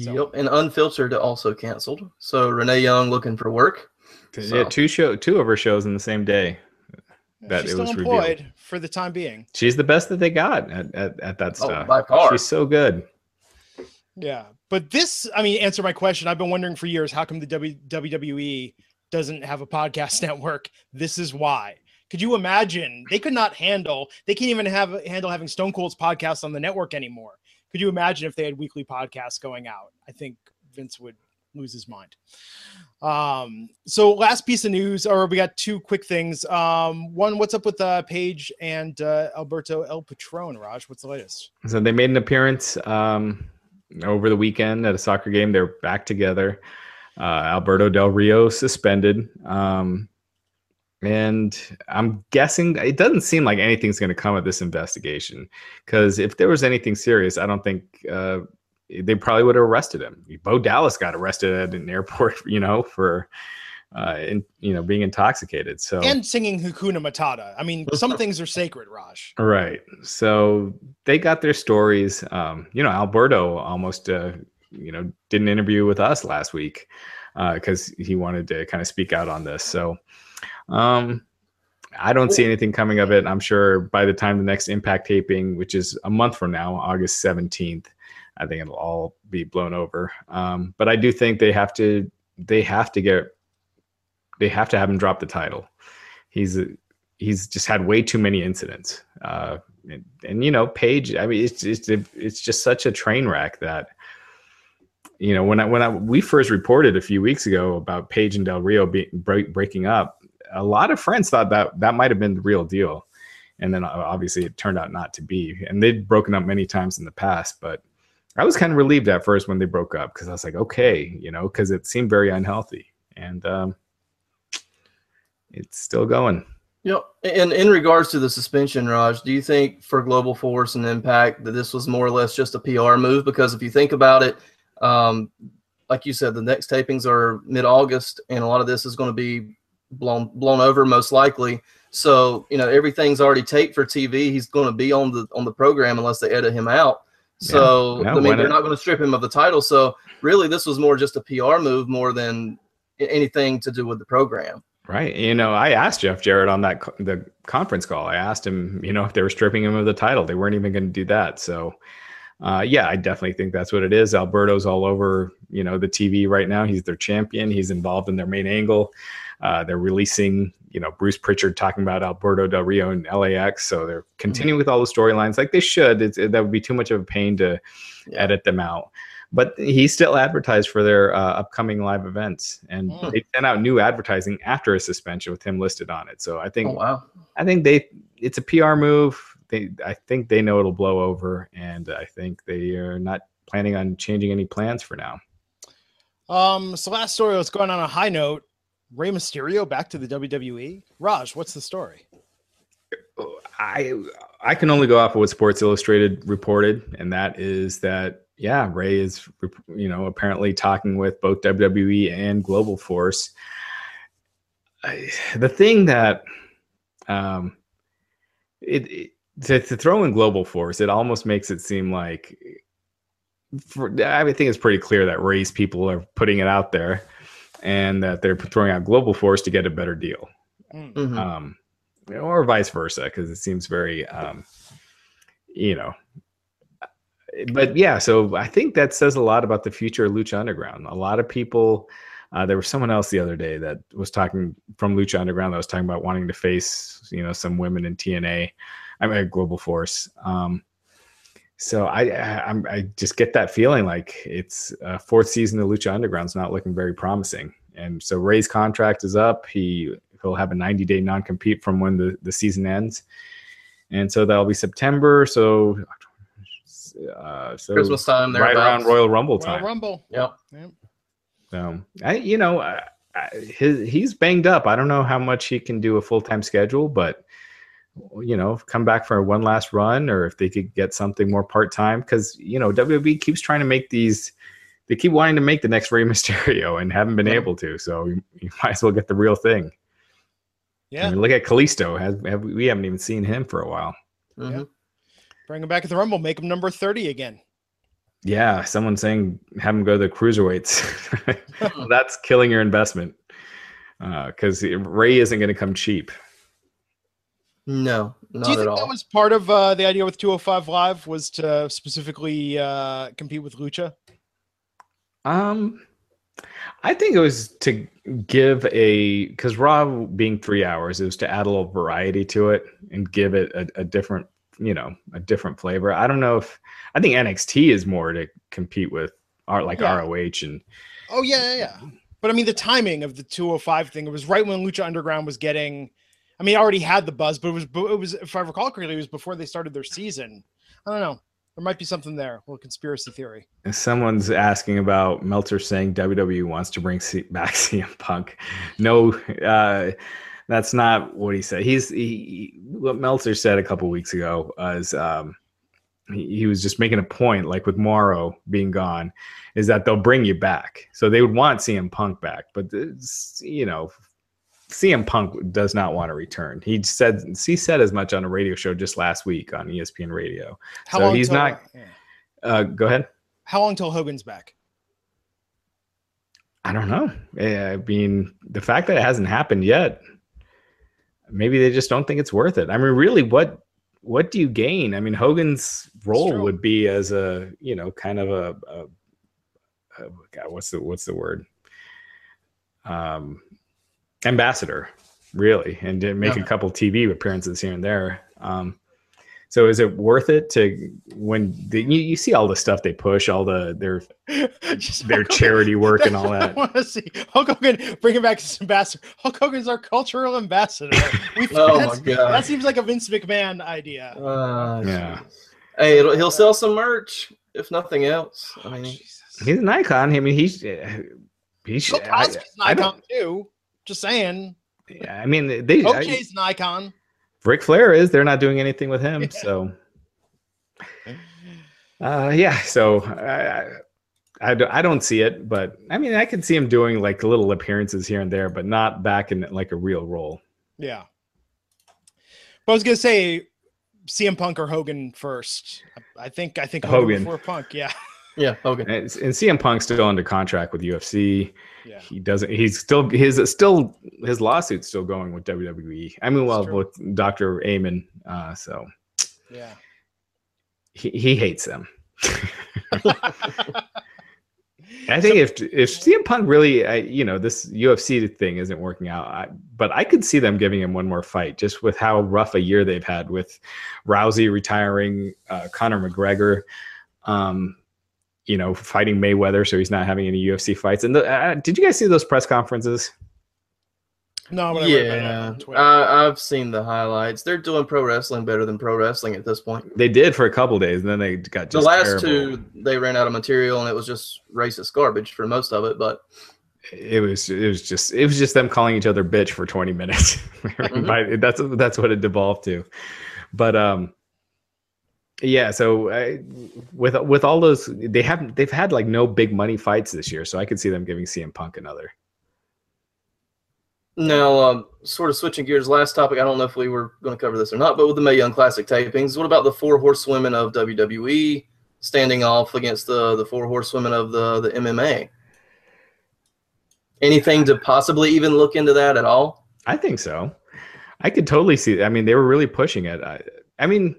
So- Yep, and unfiltered also canceled. So Renee Young looking for work. Yeah, two show two of her shows in the same day. That She's it still was employed revealed. for the time being. She's the best that they got at, at, at that Oh, stuff. by far. She's so good. Yeah, but this, I mean, answer my question. I've been wondering for years how come the w- WWE doesn't have a podcast network? This is why. Could you imagine? They could not handle. They can't even have handle having Stone Cold's podcast on the network anymore. Could you imagine if they had weekly podcasts going out? I think Vince would lose his mind. Um, so last piece of news, or we got two quick things. Um, one, what's up with uh, Paige and uh, Alberto El Patron? Raj, what's the latest? So they made an appearance um, over the weekend at a soccer game. They're back together. Uh, Alberto Del Rio suspended. Um, and I'm guessing it doesn't seem like anything's going to come of this investigation because if there was anything serious, I don't think uh, they probably would have arrested him. Bo Dallas got arrested at an airport, you know, for uh, in, you know being intoxicated. So and singing Hakuna Matata. I mean, some things are sacred, Raj. Right. So they got their stories. Um, you know, Alberto almost, uh, you know, did an interview with us last week because he wanted to kind of speak out on this. So um, I don't see anything coming of it. I'm sure by the time the next Impact taping, which is a month from now, August 17th, I think it'll all be blown over. Um, but I do think they have to, they have to get, they have to have him drop the title. He's he's just had way too many incidents. Uh, and, and you know, Paige. I mean, it's it's it's just such a train wreck that you know when I when I we first reported a few weeks ago about Paige and Del Rio being break, breaking up, a lot of friends thought that that might have been the real deal, and then obviously it turned out not to be. And they'd broken up many times in the past, but I was kind of relieved at first when they broke up because I was like, okay, you know, because it seemed very unhealthy, and um, it's still going. Yep. And in regards to the suspension, Raj, do you think for Global Force and Impact that this was more or less just a PR move? Because if you think about it, um, like you said, the next tapings are mid August, and a lot of this is going to be blown blown over most likely. So you know everything's already taped for TV. He's going to be on the on the program unless they edit him out. So Yeah. I mean they're not? not going to strip him of the title. So really, this was more just a PR move more than anything to do with the program. Right. You know, I asked Jeff Jarrett on that co- the conference call. I asked him, you know, if they were stripping him of the title. They weren't even going to do that. So, uh, yeah, I definitely think that's what it is. Alberto's all over, you know, the TV right now. He's their champion. He's involved in their main angle. Uh, they're releasing, you know, Bruce Pritchard talking about Alberto Del Rio and LAX. So they're continuing with all the storylines like they should. It's, that would be too much of a pain to Yeah. edit them out. But he still advertised for their uh, upcoming live events, and Hmm. they sent out new advertising after a suspension with him listed on it. So I think Oh wow! I think they it's a PR move. They I think they know it'll blow over, and I think they are not planning on changing any plans for now. Um, so last story was going on a high note. Rey Mysterio back to the WWE. Raj, what's the story? I I can only go off of what Sports Illustrated reported, and that is that yeah, Rey is you know apparently talking with both WWE and Global Force. I, the thing that um, it, it to, to throw in Global Force, it almost makes it seem like for, I think it's pretty clear that Rey's people are putting it out there, and that they're throwing out Global Force to get a better deal Mm. Mhm. um, or vice versa, because it seems very, um, you know. But yeah, so I think that says a lot about the future of Lucha Underground. A lot of people, uh, there was someone else the other day that was talking from Lucha Underground that was talking about wanting to face, you know, some women in TNA, I mean, Global Force. Um, so I, I, I'm, just get that feeling like it's uh, fourth season of Lucha Underground's not looking very promising. And so Rey's contract is up. He he'll have a 90 day non compete from when the, the season ends, and so that'll be September. So, uh, so Christmas time, right around. Royal Rumble time. Royal time. Rumble. Yep. Yep. So I, you know, I, I, his, he's banged up. I don't know how much he can do a full time schedule, but you know, come back for one last run, or if they could get something more part time, because you know WWE keeps trying to make these. They keep wanting to make the next Rey Mysterio and haven't been Yeah. able to. So you, you might as well get the real thing. I Yeah. mean, look at Kalisto. Has have, we haven't even seen him for a while. Mhm. Bring him back at the Rumble. Make him number 30 again. Yeah, someone saying have him go to the cruiserweights. Well, That's killing your investment because Rey isn't going to come cheap. No, not Do you at think all. that was part of uh, the idea with 205 Live was to specifically uh, compete with Lucha? Um, I think it was to give a because Raw being three hours, it was to add a little variety to it and give it a, a different, you know, a different flavor. I don't know if I think NXT is more to compete with art like Yeah. ROH and Oh yeah, yeah, yeah. But I mean, the timing of the 205 thing, it was right when Lucha Underground was getting. I mean, it already had the buzz, but it was, it was, if I recall correctly, it was before they started their season. I don't know. There might be something there. A conspiracy theory. Someone's asking about Meltzer saying WWE wants to bring C- back CM Punk. No, uh, that's not what he said. He's he, what Meltzer said a couple weeks ago was um, he, was just making a point, like with Morrow being gone, is that they'll bring you back. So they would want CM Punk back, but you know. CM Punk does not want to return. He said he said as much on a radio show just last week on ESPN Radio. How So he's till- not- yeah. Uh, go ahead. How long till Hogan's back? I don't know. I mean, the fact that it hasn't happened yet, maybe they just don't think it's worth it. I mean, really, what what do you gain? I mean, Hogan's role would be as a you know kind of a, a, a God, what's the what's the word? Um, ambassador, really, and to make Yeah. a couple TV appearances here and there. Um, so is it worth it to when the, you, you see all the stuff they push, all the their their charity work and all that? I want to see Hulk Hogan bring him back as ambassador. Hulk Hogan's our cultural ambassador. We, Oh my God. That seems like a Vince McMahon idea. Uh, Yeah. jeez. Hey, it'll, he'll sell some merch if nothing else. I mean, Jesus. He's an icon. I mean, he's uh, he's. Bill I, Cosby's an I don't- icon too. Just saying. Yeah, I mean, they. I, OJ's an icon. Ric Flair is. They're not doing anything with him. Yeah. So. Uh, yeah. So I, I- I don't, I don't see it, but I mean, I could see him doing like little appearances here and there, but not back in like a real role. Yeah. But I was gonna say CM Punk or Hogan first. I think I think Hogan, Hogan. before Punk. Yeah. Yeah, okay. And, and CM Punk's still under contract with UFC. Yeah. He doesn't. He's still his still his lawsuit's still going with WWE. I mean, well, with Doctor Amann. Uh, so Yeah. he, he hates them. I think if if CM Punk really, I, you know, this UFC thing isn't working out, I, but I could see them giving him one more fight, just with how rough a year they've had with Rousey retiring, uh, Conor McGregor, um, you know, fighting Mayweather, so he's not having any UFC fights. And the, uh, did you guys see those press conferences? No, but I read about it Yeah, on Twitter. I, I've seen the highlights. They're doing pro wrestling better than pro wrestling at this point. They did for a couple days, and then they got The last terrible. two, they ran out of material, and it was just racist garbage for most of it. But it was it was just it was just them calling each other bitch for 20 minutes Mhm. That's that's what it devolved to but um yeah so I, with with all those they haven't they've had like no big money fights this year so i could see them giving cm punk another now, um, sort of switching gears. Last topic. I don't know if we were going to cover this or not, but with the Mae Young Classic tapings, what about the four horsewomen of WWE standing off against the the four horsewomen of the the MMA? Anything to possibly even look into that at all? i think so i could totally see i mean they were really pushing it i, I mean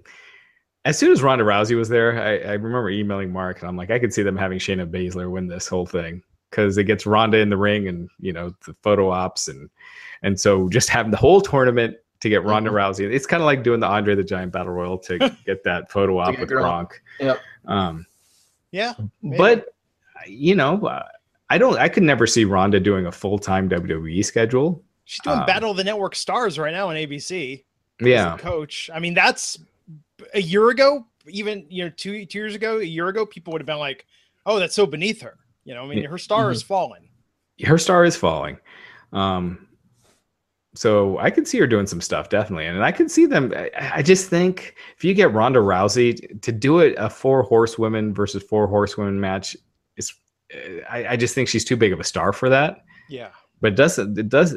as soon as Ronda Rousey was there, I, I remember emailing Mark and I'm like, I could see them having Shayna Baszler win this whole thing because it gets Ronda in the ring and you know the photo ops and and so just having the whole tournament to get Ronda Rousey, it's kind of like doing the Andre the Giant Battle Royal to get that photo op with Gronk. Gronk. Yep. Um, yeah. Maybe. but you know, uh, I don't. I could never see Ronda doing a full time WWE schedule. She's doing um, Battle of the Network Stars right now on ABC. Yeah, coach. I mean, that's a year ago, even you know, two two years ago, a year ago, people would have been like, "Oh, that's so beneath her." You know, I mean, her star Mhm. is falling. her star is falling. Um, so I could see her doing some stuff definitely, and I could see them. I, I just think if you get Ronda Rousey to do it a four horsewomen versus four horsewomen match, is I, I just think she's too big of a star for that. Yeah, But it does it does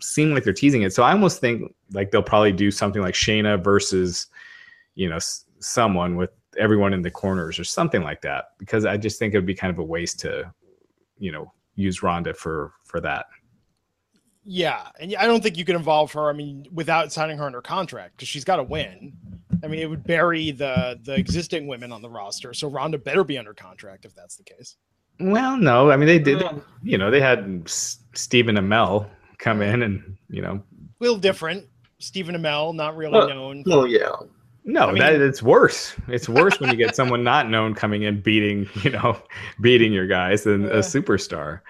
seem like they're teasing it? So I almost think like they'll probably do something like Shayna versus you know s- someone with everyone in the corners or something like that because I just think it would be kind of a waste to you know use Ronda for for that. yeah, and I don't think you can involve her. I mean, without signing her under contract because she's got to win. I mean, it would bury the the existing women on the roster. So Ronda better be under contract if that's the case. Well, no, I mean they did. Yeah. You know, they had S- Stephen Amell come in, and you know, A little different. Stephen Amell, not really Uh, known. Well, yeah. No, I mean- that it's worse. It's worse when you get someone not known coming in beating, you know, beating your guys than Yeah. a superstar.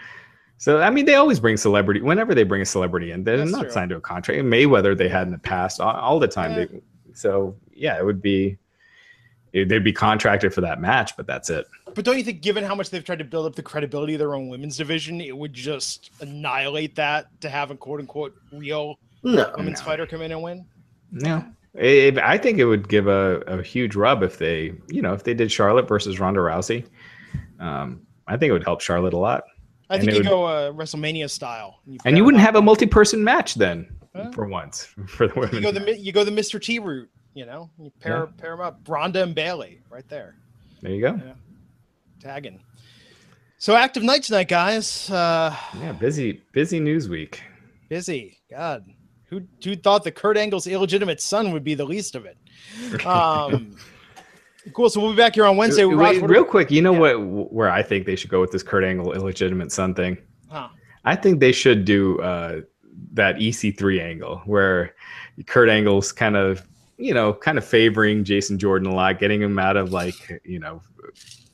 So I mean, they always bring celebrity. Whenever they bring a celebrity in, they're That's not true. signed to a contract. Mayweather, they had in the past all, all the time. Yeah. They, so yeah, it would be. they'd be contracted for that match, but that's it. But don't you think, given how much they've tried to build up the credibility of their own women's division, it would just annihilate that to have a quote unquote real No. women's no. fighter come in and win? No, It- I think it would give a, a huge rub if they, you know, if they did Charlotte versus Ronda Rousey. Um, I think it would help Charlotte a lot, I And think you would- go uh, WrestleMania style, and pair you wouldn't have a multi-person match then, for once, for the You go the you go the Mr. T route, you know. You pair pair them up, Ronda and Bayley, right there, there you go. tagging. So active night tonight, guys. Uh, Yeah, busy, busy news week. busy. God, who who thought that Kurt Angle's illegitimate son would be the least of it? Um, cool. So we'll be back here on Wednesday. Wait, Raj, real quick, you know yeah. what? Where I think they should go with this Kurt Angle illegitimate son thing. Huh. I think they should do uh, that EC3 angle where Kurt Angle's kind of, you know, kind of favoring Jason Jordan a lot, getting him out of like, you know,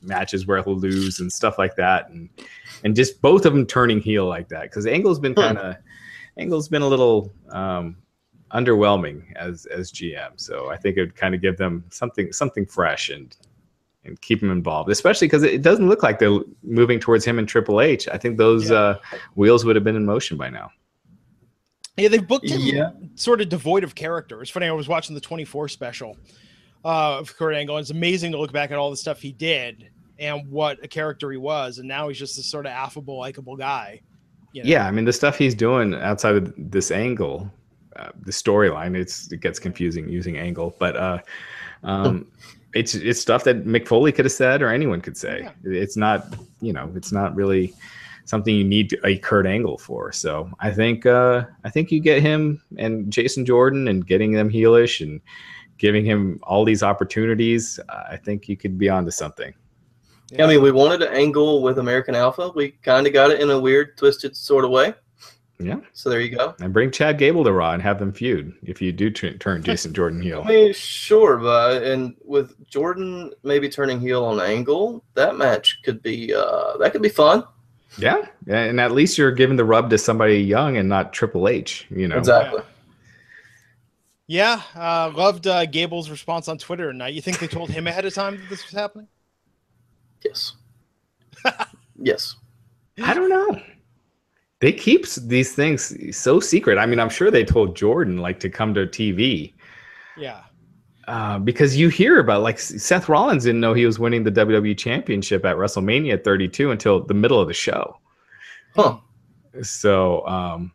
matches where he'll lose and stuff like that, and and just both of them turning heel like that because Angle's been Hmm. kind of Angle's been a little um, underwhelming as as GM, so I think it would kind of give them something something fresh and and keep him involved, especially because it doesn't look like they're moving towards him and Triple H. I think those Yeah. uh, wheels would have been in motion by now. Yeah, they've booked him Yeah. sort of devoid of character. It's funny. I was watching the 24 special uh, of Kurt Angle. and It's amazing to look back at all the stuff he did. and what a character he was, and now he's just this sort of affable, likable guy. You know? Yeah, I mean the stuff he's doing outside of this angle, uh, the storyline, it's it gets confusing using angle, but uh, um, it's it's stuff that Mick Foley could have said or anyone could say. Yeah. It's not you know it's not really something you need a Kurt Angle for. So I think uh, I think you get him and Jason Jordan and getting them heelish and giving him all these opportunities. I think you could be onto something. Yeah. I mean, we wanted an angle with American Alpha. We kind of got it in a weird, twisted sort of way. Yeah. So there you go. And bring Chad Gable to Raw and have them feud if you do t- turn Jason Jordan heel. I mean, sure, but and with Jordan maybe turning heel on Angle, that match could be uh that could be fun. Yeah, and at least you're giving the rub to somebody young and not Triple H. You know exactly. Yeah, uh, loved uh, Gable's response on Twitter tonight. You think they told him ahead of time that this was happening? Yes. yes. I don't know. They keep these things so secret. I mean, I'm sure they told Jordan like to come to TV. Yeah. Uh, because you hear about like Seth Rollins didn't know he was winning the WWE Championship at WrestleMania 32 until the middle of the show. Huh. So, um,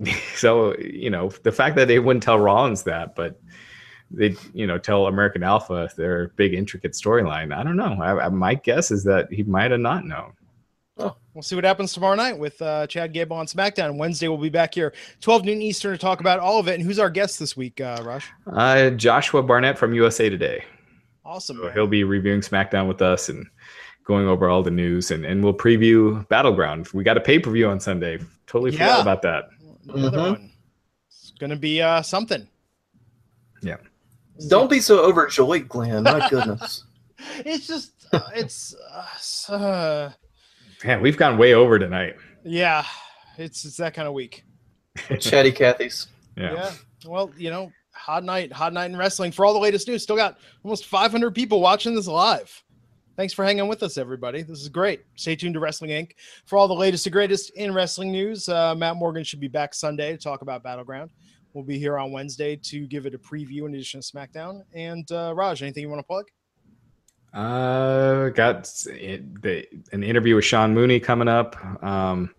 so you know the fact that they wouldn't tell Rollins that, but they you know tell American Alpha their big intricate storyline. I don't know. I, I, my guess is that he might have not known. Oh, we'll see what happens tomorrow night with uh, Chad Gable on SmackDown. Wednesday we'll be back here 12 noon Eastern to talk about all of it. And who's our guest this week, uh, Rush? Uh, Joshua Barnett from USA Today. Awesome. So he'll be reviewing SmackDown with us and going over all the news, and, and we'll preview Battleground. We got a pay per view on Sunday. Totally forgot yeah. about that. Another mm-hmm. one. It's gonna be uh, something. Yeah. Don't be so overjoyed, Glenn. My goodness. it's just uh, it's uh, Man, we've gone way over tonight. Yeah, it's it's that kind of week. Chatty Cathy's. Yeah. Yeah. Well, you know, hot night, hot night in wrestling. For all the latest news, still got almost 500 people watching this live. Thanks for hanging with us, everybody. This is great. Stay tuned to Wrestling Inc. for all the latest and greatest in wrestling news. Uh, Matt Morgan should be back Sunday to talk about Battleground. We'll be here on Wednesday to give it a preview in addition to SmackDown. And uh, Raj, anything you want to plug? Uh, got the, an interview with Sean Mooney coming up. Um,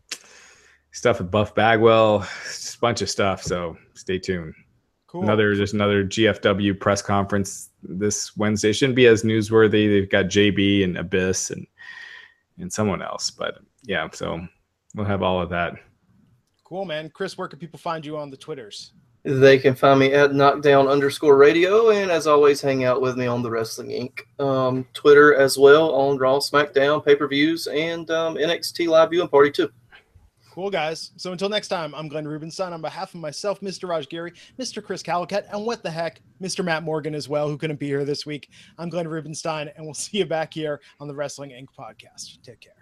stuff with Buff Bagwell, just a bunch of stuff. So stay tuned. Cool. Another just another GFW press conference this Wednesday. Shouldn't be as newsworthy. They've got JB and Abyss and and someone else, but yeah. So we'll have all of that. Cool, man. Chris, where can people find you on the Twitters? They can find me at knockdown underscore radio, and as always, hang out with me on the Wrestling Inc. Um, Twitter as well on Raw, SmackDown, pay per views, and um, NXT Live Viewing Party too. Cool, guys. So until next time, I'm Glenn Rubenstein. On behalf of myself, Mr. Raj Giri, Mr. Chris Calicut, and what the heck, Mr. Matt Morgan as well, who couldn't be here this week. I'm Glenn Rubenstein, and we'll see you back here on the Wrestling Inc. podcast. Take care.